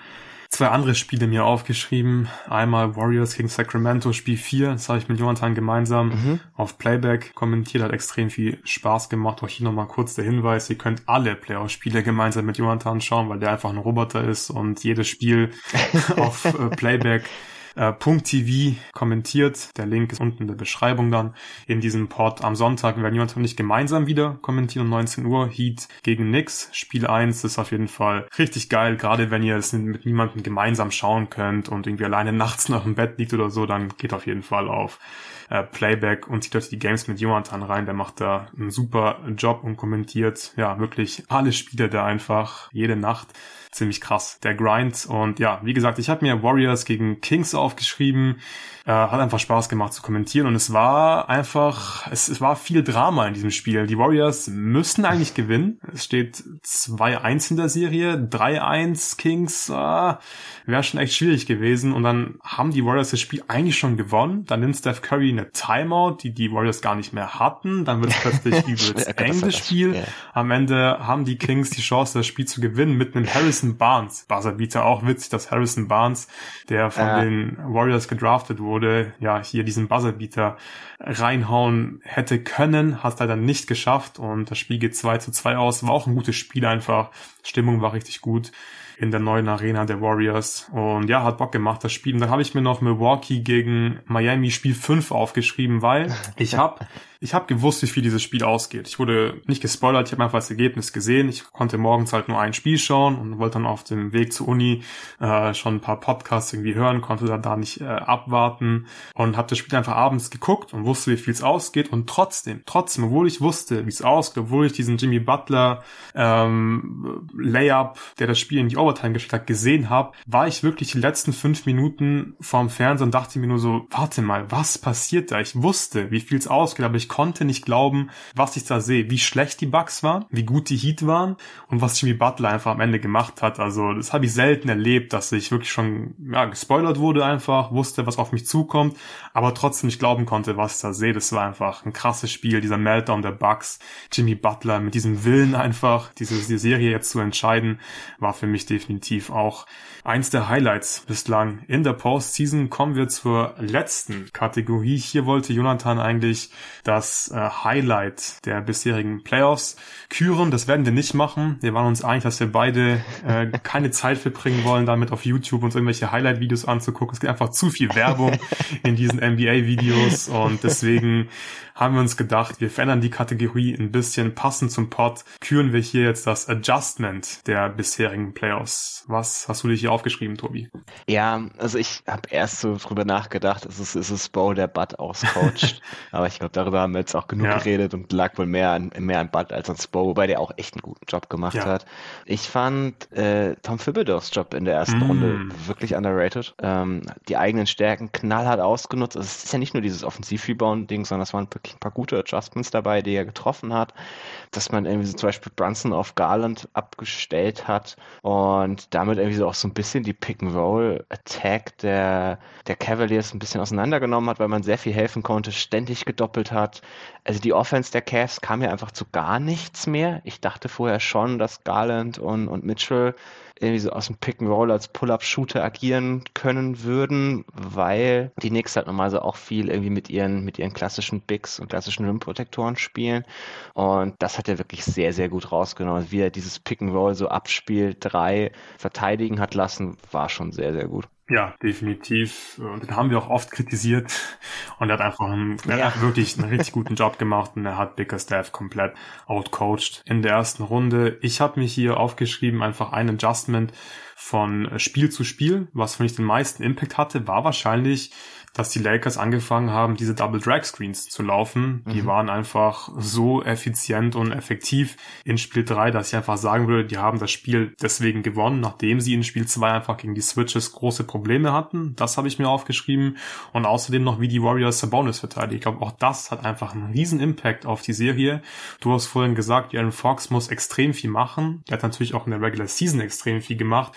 zwei andere Spiele mir aufgeschrieben. Einmal Warriors gegen Sacramento, Spiel 4. Das habe ich mit Jonathan gemeinsam mhm. auf Playback kommentiert. Hat extrem viel Spaß gemacht. Auch hier nochmal kurz der Hinweis. Ihr könnt alle Playoff-Spiele gemeinsam mit Jonathan schauen, weil der einfach ein Roboter ist und jedes Spiel auf äh, Playback äh, .tv kommentiert. Der Link ist unten in der Beschreibung dann in diesem Pod am Sonntag. Werden Jonathan nicht gemeinsam wieder kommentieren um 19 Uhr. Heat gegen Nix. Spiel 1 ist auf jeden Fall richtig geil. Gerade wenn ihr es mit niemandem gemeinsam schauen könnt und irgendwie alleine nachts noch im Bett liegt oder so, dann geht auf jeden Fall auf äh, Playback und zieht euch die Games mit Jonathan rein. Der macht da einen super Job und kommentiert ja wirklich alle Spiele da einfach jede Nacht ziemlich krass, der Grind. Und ja, wie gesagt, ich habe mir Warriors gegen Kings aufgeschrieben. Äh, hat einfach Spaß gemacht zu kommentieren und es war einfach, es, es war viel Drama in diesem Spiel. Die Warriors müssen eigentlich gewinnen. Es steht 2-1 in der Serie, 3-1 Kings, äh, wäre schon echt schwierig gewesen. Und dann haben die Warriors das Spiel eigentlich schon gewonnen. Dann nimmt Steph Curry eine Timeout, die die Warriors gar nicht mehr hatten. Dann wird es plötzlich übelst eng das Spiel. Am Ende haben die Kings die Chance, das Spiel zu gewinnen mit einem Harrison Barnes. Buzzerbeater auch witzig, dass Harrison Barnes, der von ja. den Warriors gedraftet wurde, wurde, ja, hier diesen Buzzerbeater reinhauen hätte können, hat er dann nicht geschafft und das Spiel geht 2 zu 2 aus. War auch ein gutes Spiel einfach. Stimmung war richtig gut in der neuen Arena der Warriors. Und ja, hat Bock gemacht, das Spiel. Und dann habe ich mir noch Milwaukee gegen Miami Spiel 5 aufgeschrieben, weil ich habe ich habe gewusst, wie viel dieses Spiel ausgeht. Ich wurde nicht gespoilert, ich habe einfach das Ergebnis gesehen. Ich konnte morgens halt nur ein Spiel schauen und wollte dann auf dem Weg zur Uni äh, schon ein paar Podcasts irgendwie hören, konnte dann da nicht äh, abwarten und habe das Spiel einfach abends geguckt und wusste, wie viel es ausgeht und trotzdem, trotzdem, obwohl ich wusste, wie es ausgeht, obwohl ich diesen Jimmy Butler ähm, Layup, der das Spiel in die Overtime geschickt hat, gesehen habe, war ich wirklich die letzten fünf Minuten vorm Fernseher und dachte mir nur so, warte mal, was passiert da? Ich wusste, wie viel es ausgeht, aber ich konnte nicht glauben, was ich da sehe, wie schlecht die Bugs waren, wie gut die Heat waren und was Jimmy Butler einfach am Ende gemacht hat. Also das habe ich selten erlebt, dass ich wirklich schon ja, gespoilert wurde einfach, wusste, was auf mich zukommt, aber trotzdem nicht glauben konnte, was ich da sehe. Das war einfach ein krasses Spiel, dieser Meltdown der Bugs, Jimmy Butler mit diesem Willen einfach, diese, diese Serie jetzt zu entscheiden, war für mich definitiv auch eins der Highlights bislang in der Postseason. Kommen wir zur letzten Kategorie. Hier wollte Jonathan eigentlich das äh, Highlight der bisherigen Playoffs küren. Das werden wir nicht machen. Wir waren uns einig, dass wir beide äh, keine Zeit verbringen wollen, damit auf YouTube uns irgendwelche Highlight-Videos anzugucken. Es gibt einfach zu viel Werbung in diesen NBA-Videos und deswegen haben wir uns gedacht, wir verändern die Kategorie ein bisschen passend zum Pod. Küren wir hier jetzt das Adjustment der bisherigen Playoffs. Was hast du dir hier aufgeschrieben, Tobi? Ja, also ich habe erst so drüber nachgedacht, es ist, es ist Bo, der Bud auscoacht. Aber ich glaube, darüber haben wir jetzt auch genug ja. geredet und lag wohl mehr an, mehr an Bud als an Spo, wobei der auch echt einen guten Job gemacht ja. hat. Ich fand äh, Tom Thibodeau's Job in der ersten mm. Runde wirklich underrated. Ähm, die eigenen Stärken knallhart ausgenutzt. Also es ist ja nicht nur dieses Offensiv-Rebound-Ding, sondern es waren wirklich ein paar gute Adjustments dabei, die er getroffen hat. Dass man irgendwie so zum Beispiel Brunson auf Garland abgestellt hat und damit irgendwie so auch so ein bisschen die Pick-and-Roll-Attack der, der Cavaliers ein bisschen auseinandergenommen hat, weil man sehr viel helfen konnte, ständig gedoppelt hat. Also die Offense der Cavs kam ja einfach zu gar nichts mehr. Ich dachte vorher schon, dass Garland und, und Mitchell irgendwie so aus dem Pick and Roll als Pull-up-Shooter agieren können würden, weil die Knicks halt normalerweise auch viel irgendwie mit ihren, mit ihren klassischen Bigs und klassischen Rim-Protektoren spielen. Und das hat er wirklich sehr, sehr gut rausgenommen. Wie er dieses Pick and Roll so abspielt, drei verteidigen hat lassen, war schon sehr, sehr gut. Ja, definitiv. Und den haben wir auch oft kritisiert. Und er hat einfach einen, ja. hat wirklich einen richtig guten Job gemacht und er hat Bickerstaff komplett outcoached in der ersten Runde. Ich habe mich hier aufgeschrieben, einfach ein Adjustment von Spiel zu Spiel, was für mich den meisten Impact hatte, war wahrscheinlich dass die Lakers angefangen haben, diese Double Drag Screens zu laufen. Die mhm. waren einfach so effizient und effektiv in Spiel 3, dass ich einfach sagen würde, die haben das Spiel deswegen gewonnen, nachdem sie in Spiel 2 einfach gegen die Switches große Probleme hatten. Das habe ich mir aufgeschrieben. Und außerdem noch, wie die Warriors Sabonis verteidigen. Ich glaube, auch das hat einfach einen riesen Impact auf die Serie. Du hast vorhin gesagt, Aaron Fox muss extrem viel machen. Der hat natürlich auch in der Regular Season extrem viel gemacht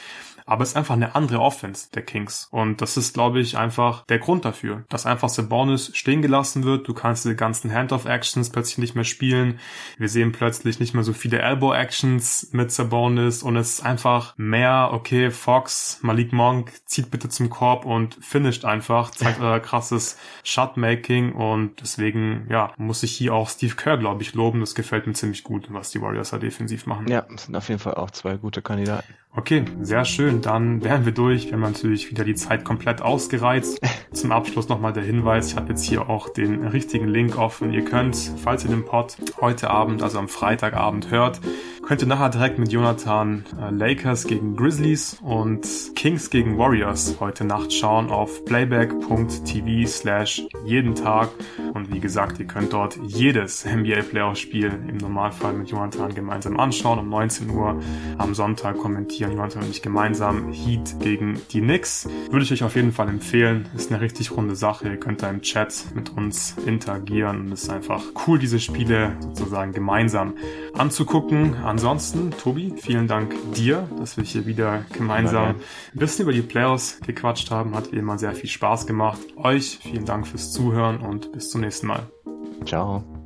aber es ist einfach eine andere Offense der Kings. Und das ist, glaube ich, einfach der Grund dafür, dass einfach Sabonis stehen gelassen wird. Du kannst diese ganzen Handoff-Actions plötzlich nicht mehr spielen. Wir sehen plötzlich nicht mehr so viele Elbow-Actions mit Sabonis und es ist einfach mehr, okay, Fox, Malik Monk zieht bitte zum Korb und finisht einfach, zeigt euer krasses Shotmaking und deswegen, ja, muss ich hier auch Steve Kerr, glaube ich, loben. Das gefällt mir ziemlich gut, was die Warriors da defensiv machen. Ja, sind auf jeden Fall auch zwei gute Kandidaten. Okay, sehr schön. Dann wären wir durch. Wir haben natürlich wieder die Zeit komplett ausgereizt. Zum Abschluss nochmal der Hinweis. Ich habe jetzt hier auch den richtigen Link offen. Ihr könnt, falls ihr den Pod heute Abend, also am Freitagabend hört, könnt ihr nachher direkt mit Jonathan äh, Lakers gegen Grizzlies und Kings gegen Warriors heute Nacht schauen auf playback.tv slash jeden Tag. Und wie gesagt, ihr könnt dort jedes NBA Playoff Spiel im Normalfall mit Jonathan gemeinsam anschauen. Um 19 Uhr am Sonntag kommentieren dann Jonathan und ich gemeinsam Heat gegen die Knicks. Würde ich euch auf jeden Fall empfehlen. Ist eine richtig runde Sache. Ihr könnt da im Chat mit uns interagieren und es ist einfach cool, diese Spiele sozusagen gemeinsam anzugucken. Ansonsten, Tobi, vielen Dank dir, dass wir hier wieder gemeinsam ein bisschen über die Playoffs gequatscht haben. Hat wie immer sehr viel Spaß gemacht. Euch vielen Dank fürs Zuhören und bis zum nächsten Mal. Ciao.